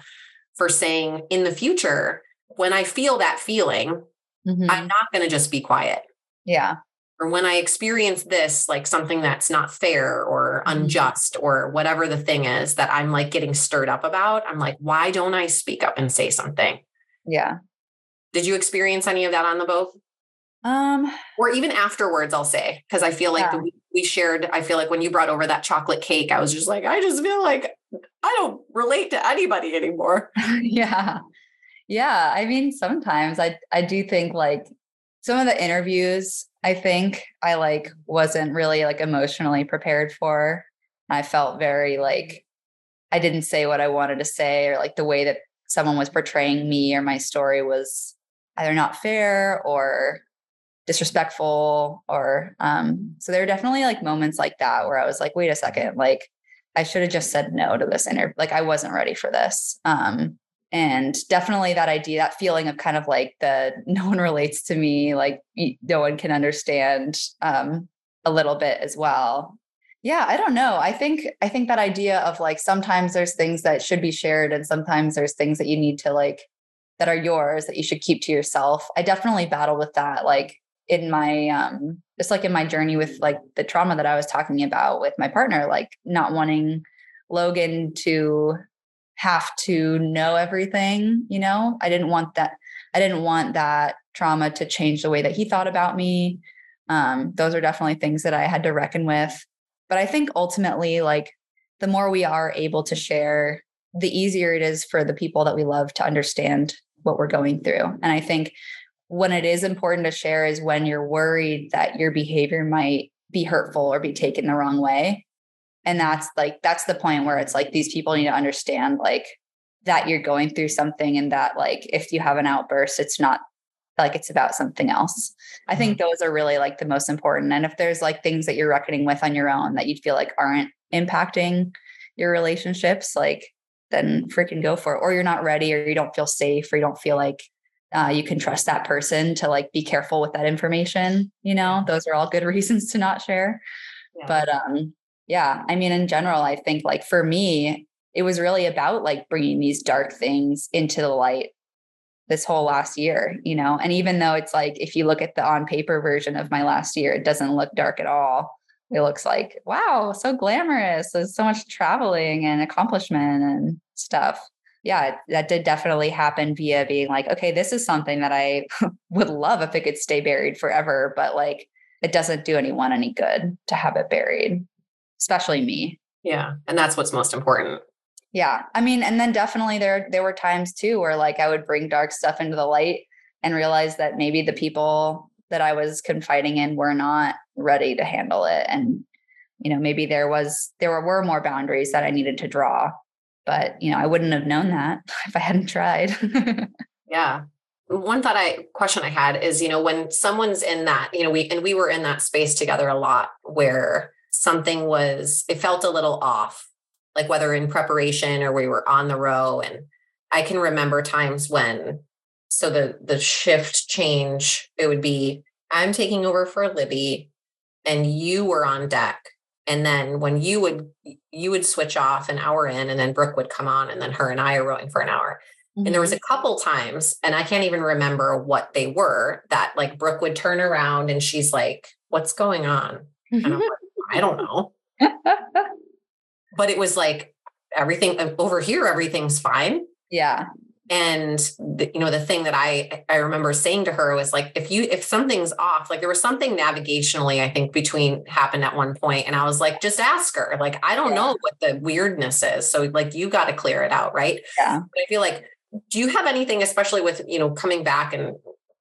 A: for saying in the future, when I feel that feeling, mm-hmm. I'm not going to just be quiet.
B: Yeah.
A: Or when I experience this, like something that's not fair or mm-hmm. unjust or whatever the thing is that I'm like getting stirred up about, I'm like, why don't I speak up and say something?
B: Yeah.
A: Did you experience any of that on the boat?
B: Um,
A: or even afterwards, I'll say, because I feel like yeah. we, we shared, I feel like when you brought over that chocolate cake, I was just like, I just feel like I don't relate to anybody anymore.
B: yeah. Yeah. I mean, sometimes I, I do think like some of the interviews, I think I like wasn't really like emotionally prepared for. I felt very like I didn't say what I wanted to say, or like the way that someone was portraying me or my story was either not fair or disrespectful or um so there are definitely like moments like that where I was like, wait a second, like I should have just said no to this interview. Like I wasn't ready for this. Um and definitely that idea, that feeling of kind of like the no one relates to me, like no one can understand um a little bit as well. Yeah, I don't know. I think I think that idea of like sometimes there's things that should be shared and sometimes there's things that you need to like that are yours that you should keep to yourself. I definitely battle with that. Like in my um just like in my journey with like the trauma that I was talking about with my partner, like not wanting Logan to have to know everything, you know? I didn't want that I didn't want that trauma to change the way that he thought about me. Um, those are definitely things that I had to reckon with. But I think ultimately, like the more we are able to share, the easier it is for the people that we love to understand what we're going through. And I think when it is important to share is when you're worried that your behavior might be hurtful or be taken the wrong way. And that's like, that's the point where it's like these people need to understand like that you're going through something and that like if you have an outburst, it's not like it's about something else. I think mm-hmm. those are really like the most important. And if there's like things that you're reckoning with on your own that you feel like aren't impacting your relationships, like then freaking go for it. Or you're not ready or you don't feel safe or you don't feel like uh, you can trust that person to like be careful with that information you know those are all good reasons to not share yeah. but um yeah i mean in general i think like for me it was really about like bringing these dark things into the light this whole last year you know? And even though it's like if you look at the on paper version of my last year it doesn't look dark at all. It looks like wow so glamorous there's so much traveling and accomplishment and stuff. Yeah, that did definitely happen via being like, okay, this is something that I would love if it could stay buried forever, but like it doesn't do anyone any good to have it buried, especially me.
A: Yeah. And that's what's most important.
B: Yeah. I mean, and then definitely there there were times too where like I would bring dark stuff into the light and realize that maybe the people that I was confiding in were not ready to handle it. And, you know, maybe there was there were, more boundaries that I needed to draw but you know i wouldn't have known that if i hadn't tried
A: yeah one thought i question i had is you know when someone's in that you know we and we were in that space together a lot where something was it felt a little off like whether in preparation or we were on the row and i can remember times when so the the shift change it would be i'm taking over for libby and you were on deck and then when you would you would switch off an hour in and then brooke would come on and then her and i are rowing for an hour mm-hmm. and there was mm-hmm. a couple times and i can't even remember what they were that like brooke would turn around and she's like what's going on and i'm like i don't know. But it was like everything uh, over here everything's fine.
B: Yeah.
A: And the, you know the thing that i i remember saying to her was like if you if something's off like there was something navigationally i think between happened at one point and i was like just ask her. Like i don't yeah. know what the weirdness is so like you got to clear it out right?
B: Yeah.
A: But i feel like do you have anything especially with you know coming back and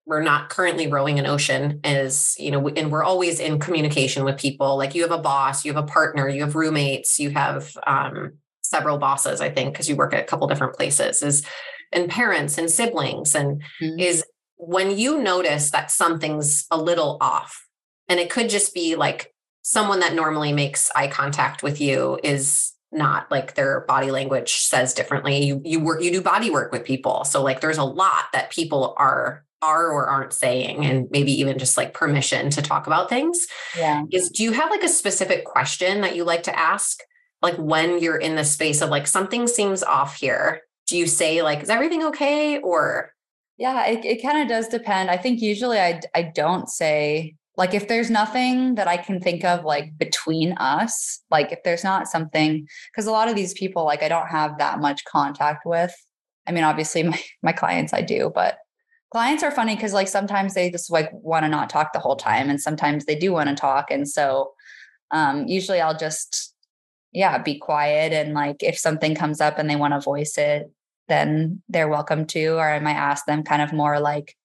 A: we're not currently rowing an ocean is you know and we're always in communication with people. Like you have a boss you have a partner you have roommates you have um, several bosses i think because you work at a couple different places is and parents and siblings and mm-hmm. is when you notice that something's a little off and it could just be like someone that normally makes eye contact with you is not like their body language says differently. You you work you do body work with people. So like there's a lot that people are are or aren't saying and maybe even just like permission to talk about things
B: yeah.
A: is do you have like a specific question that you like to ask? Like when you're in the space of like something seems off here do you say like is everything okay? or
B: yeah it, it kind of does depend. I think usually i i don't say like if there's nothing that i can think of like between us like if there's not something because a lot of these people like i don't have that much contact with. I mean obviously my, my clients i do but clients are funny because like sometimes they just like want to not talk the whole time and sometimes they do want to talk and so um usually i'll just yeah be quiet and like if something comes up and they want to voice it then they're welcome to or i might ask them kind of more like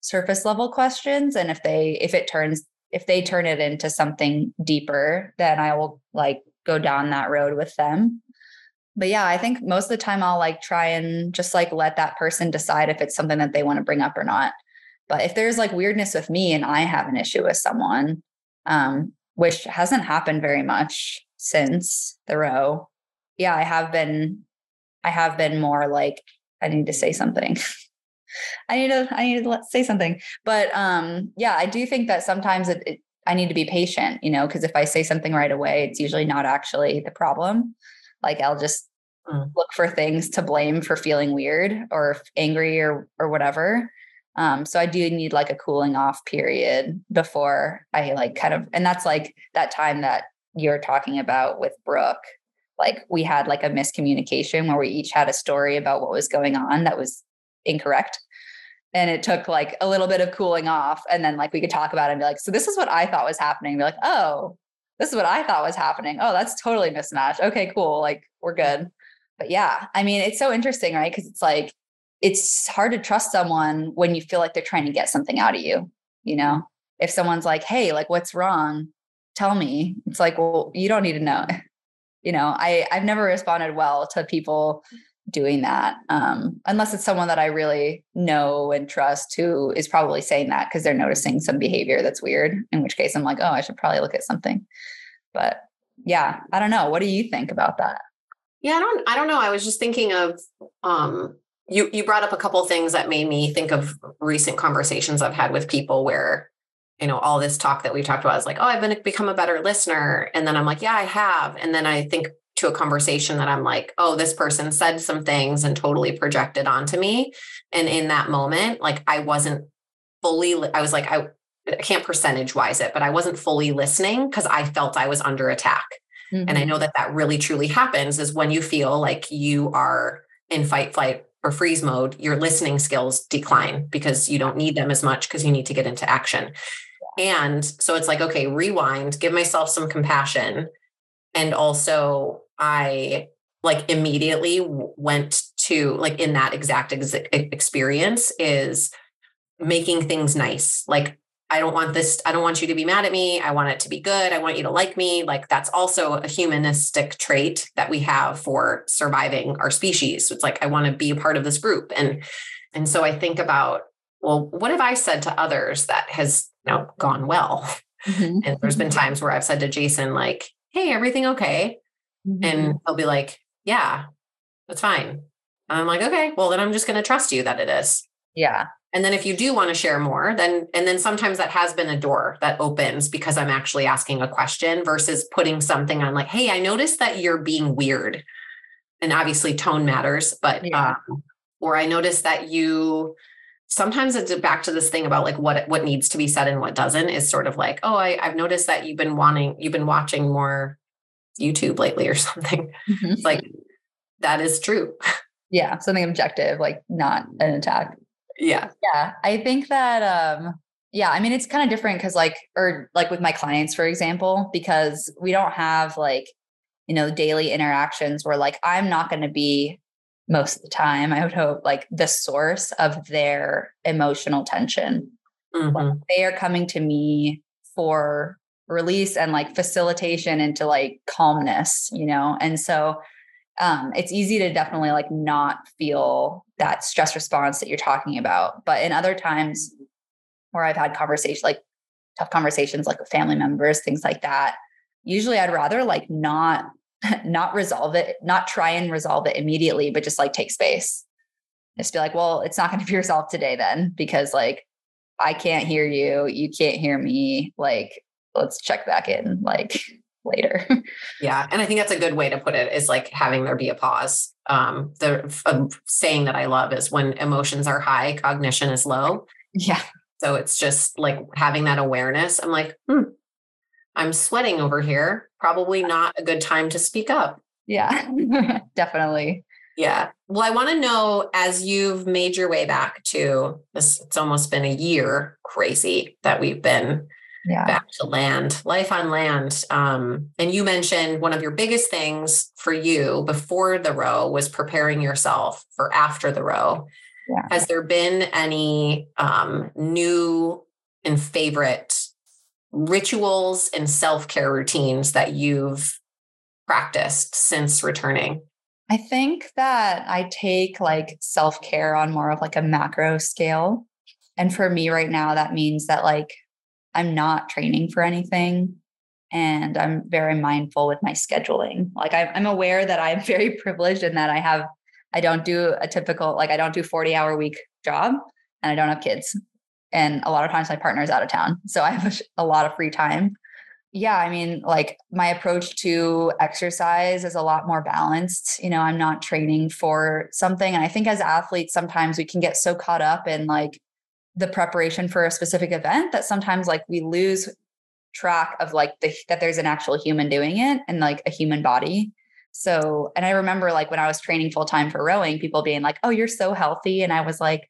B: surface level questions and if they if it turns if they turn it into something deeper then i will like go down that road with them but yeah i think most of the time i'll like try and just like let that person decide if it's something that they want to bring up or not but if there's like weirdness with me and i have an issue with someone um which hasn't happened very much since the row yeah i have been i have been more like i need to say something I need to I need to say something. But um yeah, I do think that sometimes it, it I need to be patient, you know, because if I say something right away, it's usually not actually the problem. Like I'll just mm. look for things to blame for feeling weird or angry or or whatever. Um, so I do need like a cooling off period before I like kind of, and that's like that time that you're talking about with Brooke. Like we had like a miscommunication where we each had a story about what was going on that was incorrect and it took like a little bit of cooling off and then like we could talk about it and be like so this is what i thought was happening be like oh this is what i thought was happening. Oh that's totally mismatched. Okay cool. Like we're good. But yeah i mean it's so interesting right? Because it's like it's hard to trust someone when you feel like they're trying to get something out of you you know? If someone's like hey like what's wrong? Tell me. It's like well you don't need to know. You know i i've never responded well to people doing that um, unless it's someone that i really know and trust who is probably saying that because they're noticing some behavior that's weird in which case i'm like oh i should probably look at something. But yeah i don't know. What do you think about that?
A: Yeah i don't i don't know. I was just thinking of um you you brought up a couple things that made me think of recent conversations i've had with people where you know all this talk that we talked about is like oh i've been become a better listener and then i'm like yeah i have. And then i think to a conversation that I'm like, oh, this person said some things and totally projected onto me. And in that moment, like I wasn't fully, I was like, I, I can't percentage wise it, but I wasn't fully listening because I felt I was under attack. Mm-hmm. And I know mm-hmm. that that really truly happens is when you feel like you are in fight, flight, or freeze mode, your listening skills decline because you don't need them as much because you need to get into action. And so it's like, okay, rewind, give myself some compassion. And also I like immediately went to like in that exact ex- experience is making things nice. Like I don't want this I don't want you to be mad at me. I want it to be good. I want you to like me. Like that's also a humanistic trait that we have for surviving our species. It's like I want to be a part of this group and and so I think about well, what have I said to others that has you know gone well? Mm-hmm. And there's been times where I've said to Jason like, "Hey, everything okay?" Mm-hmm. And they'll be like, yeah, that's fine. And I'm like, okay, well, then I'm just going to trust you that it is.
B: Yeah.
A: And then if you do want to share more, then, and then sometimes that has been a door that opens because I'm actually asking a question versus putting something on like, hey, I noticed that you're being weird. And obviously tone matters, but, yeah. um, or I noticed that you, sometimes it's back to this thing about like what what needs to be said and what doesn't is sort of like oh I, i've noticed that you've been wanting you've been watching more YouTube lately or something. Mm-hmm. Like that is true.
B: Yeah, something objective, like not an attack.
A: Yeah.
B: Yeah. I think that um yeah, I mean it's kind of different cuz like or like with my clients for example because we don't have like you know daily interactions where like I'm not going to be most of the time. I would hope like the source of their emotional tension. Mm-hmm. Like, they are coming to me for release and like facilitation into like calmness, you know? And so um, it's easy to definitely like not feel that stress response that you're talking about. But in other times where I've had conversations, like tough conversations, like with family members, things like that, usually I'd rather like not not resolve it, not try and resolve it immediately, but just like take space. Just be like, well, it's not going to be resolved today then, because like I can't hear you, you can't hear me. Like, let's check back in like later.
A: yeah. And I think that's a good way to put it is like having there be a pause. Um, the uh, saying that I love is when emotions are high, cognition is low.
B: Yeah.
A: So it's just like having that awareness. I'm like, hmm, I'm sweating over here. Probably not a good time to speak up.
B: Yeah, definitely.
A: Yeah. Well, I want to know as you've made your way back to this, it's almost been a year crazy that we've been yeah. back to land, life on land. Um, and you mentioned one of your biggest things for you before the row was preparing yourself for after the row. Yeah. Has there been any um, new and favorite rituals and self care routines that you've practiced since returning?
B: I think that I take like self care on more of like a macro scale. And for me right now, that means that like I'm not training for anything and I'm very mindful with my scheduling. Like I'm aware that I'm very privileged and that I have, I don't do a typical, like I don't do 40 hour week job and I don't have kids. And a lot of times my partner is out of town so i have a lot of free time. Yeah i mean like my approach to exercise is a lot more balanced. You know i'm not training for something and i think as athletes sometimes we can get so caught up in like the preparation for a specific event that sometimes like we lose track of like the that there's an actual human doing it and like a human body so and i remember like when i was training full time for rowing people being like oh you're so healthy and i was like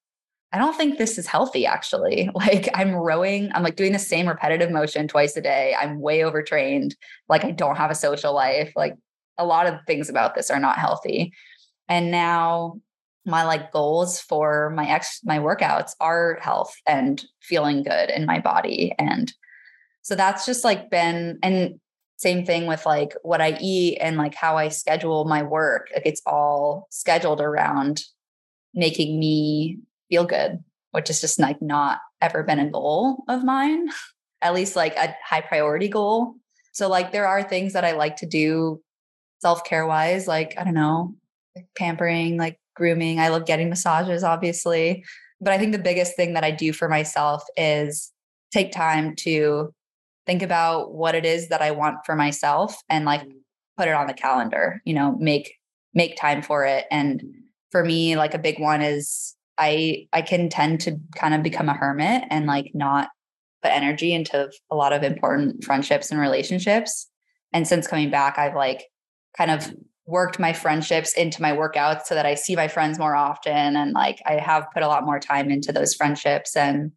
B: I don't think this is healthy actually. Like I'm rowing, I'm like doing the same repetitive motion twice a day. I'm way overtrained. Like I don't have a social life. Like a lot of things about this are not healthy. And now my like goals for my ex my workouts are health and feeling good in my body and so that's just like been and same thing with like what I eat and like how I schedule my work. Like it's all scheduled around making me feel good, which is just like not ever been a goal of mine, at least like a high priority goal. So like there are things that I like to do self-care wise, like I don't know, pampering, like grooming. I love getting massages, obviously. But I think the biggest thing that I do for myself is take time to think about what it is that I want for myself and like mm. put it on the calendar, you know, make make time for it. And for me, like a big one is I I can tend to kind of become a hermit and like not put energy into a lot of important friendships and relationships. And since coming back, I've like kind of worked my friendships into my workouts so that I see my friends more often. And like I have put a lot more time into those friendships and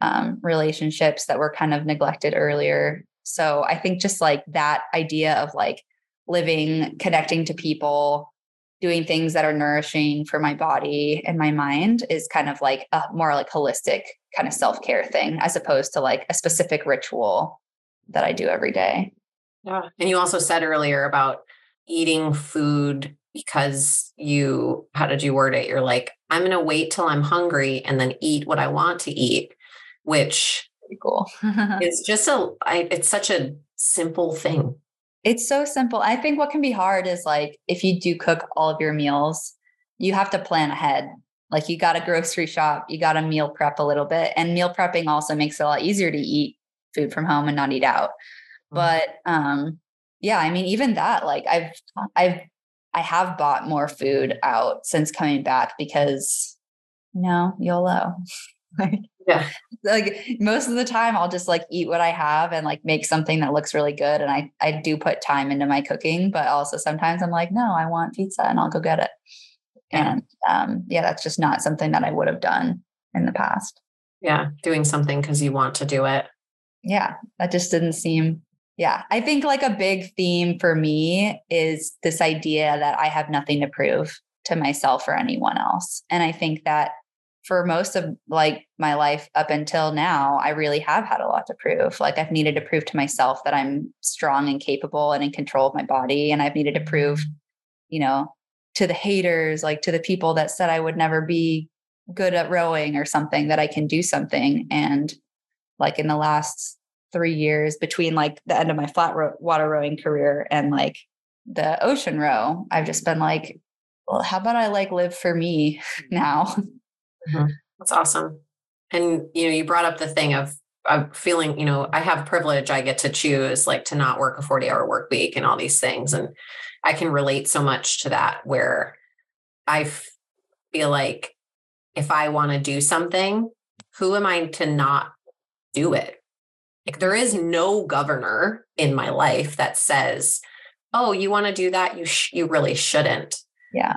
B: um, relationships that were kind of neglected earlier. So I think just like that idea of like living, connecting to people, doing things that are nourishing for my body and my mind is kind of like a more like holistic kind of self-care thing as opposed to like a specific ritual that I do every day.
A: Yeah. And you also said earlier about eating food because you how did you word it? You're like, I'm gonna wait till I'm hungry and then eat what I want to eat, which
B: Pretty cool.
A: is just a I, it's such a simple thing
B: it's so simple. I think what can be hard is like if you do cook all of your meals, you have to plan ahead. Like you got to grocery shop, you got to meal prep a little bit. And meal prepping also makes it a lot easier to eat food from home and not eat out. Mm-hmm. But um yeah, I mean even that like I've I've I have bought more food out since coming back because you know, YOLO.
A: yeah.
B: like most of the time i'll just like eat what i have and like make something that looks really good and i i do put time into my cooking but also sometimes i'm like no i want pizza and i'll go get it. And um yeah that's just not something that i would have done in the past.
A: Yeah doing something because you want to do it.
B: Yeah that just didn't seem yeah i think like a big theme for me is this idea that i have nothing to prove to myself or anyone else. And I think that for most of like my life up until now, I really have had a lot to prove. Like I've needed to prove to myself that I'm strong and capable and in control of my body. And I've needed to prove, mm-hmm. you know, to the haters, like to the people that said I would never be good at rowing or something, that I can do something. And like in the last three years between like the end of my flat ro- water rowing career and like the ocean row, I've just been like, well, how about I like live for me now?
A: Mm-hmm. That's awesome. And you know, you brought up the thing of of feeling, you know, I have privilege. I get to choose like to not work a 40 hour work week and all these things. And I can relate so much to that where I feel like if I want to do something, who am I to not do it? Like there is no governor in my life that says, "Oh, you want to do that? You sh- you really shouldn't."
B: Yeah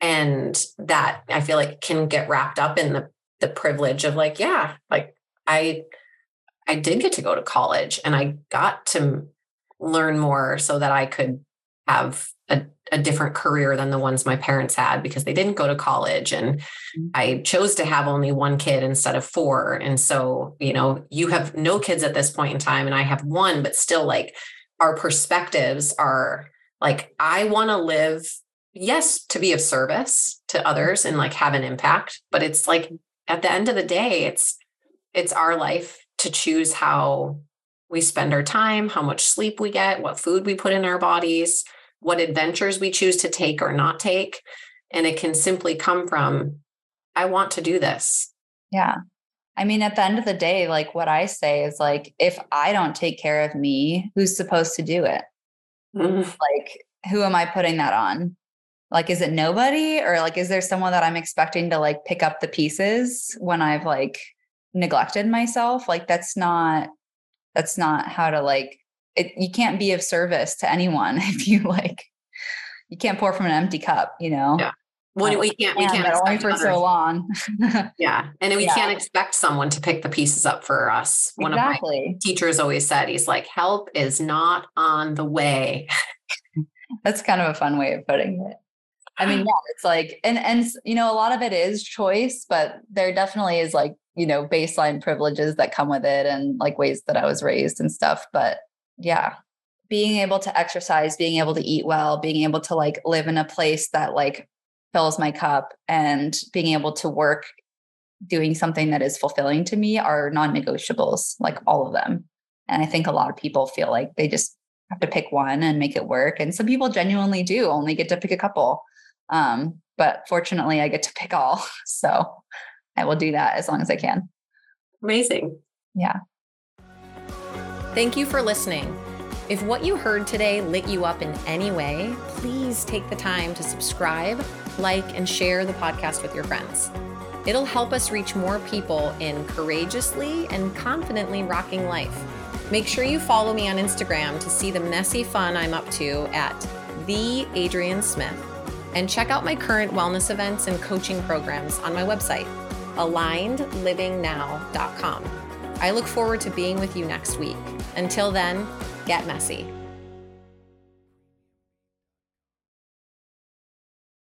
A: and that i feel like can get wrapped up in the the privilege of like yeah like i i did get to go to college and i got to learn more so that i could have a, a different career than the ones my parents had because they didn't go to college and mm-hmm. i chose to have only one kid instead of four and so you know you have no kids at this point in time and i have one but still like our perspectives are like i want to live yes, to be of service to others and like have an impact, but it's like at the end of the day, it's it's our life to choose how we spend our time, how much sleep we get, what food we put in our bodies, what adventures we choose to take or not take. And it can simply come from, I want to do this.
B: Yeah. I mean, at the end of the day, like what I say is like, if I don't take care of me, who's supposed to do it? Mm-hmm. Like, who am I putting that on? like is it nobody or like is there someone that i'm expecting to like pick up the pieces when i've like neglected myself like that's not that's not how to like it you can't be of service to anyone if you like you can't pour from an empty cup you know
A: yeah well, we can't. We can't.
B: Only for others. so long.
A: yeah, and we yeah. can't expect someone to pick the pieces up for us. One exactly. of my teachers always said, "He's like, help is not on the way."
B: That's kind of a fun way of putting it. I mean, yeah, it's like, and and you know, a lot of it is choice, but there definitely is like you know baseline privileges that come with it, and like ways that I was raised and stuff. But yeah, being able to exercise, being able to eat well, being able to like live in a place that like fills my cup, and being able to work doing something that is fulfilling to me are non-negotiables, like all of them. And I think a lot of people feel like they just have to pick one and make it work. And some people genuinely do only get to pick a couple. Um, but fortunately, I get to pick all. So I will do that as long as I can.
A: Amazing.
B: Yeah.
A: Thank you for listening. If what you heard today lit you up in any way, please take the time to subscribe, like, and share the podcast with your friends. It'll help us reach more people in courageously and confidently rocking life. Make sure you follow me on Instagram to see the messy fun I'm up to at the Adrienne Smith and check out my current wellness events and coaching programs on my website, alignedlivingnow.com. I look forward to being with you next week. Until then, get messy.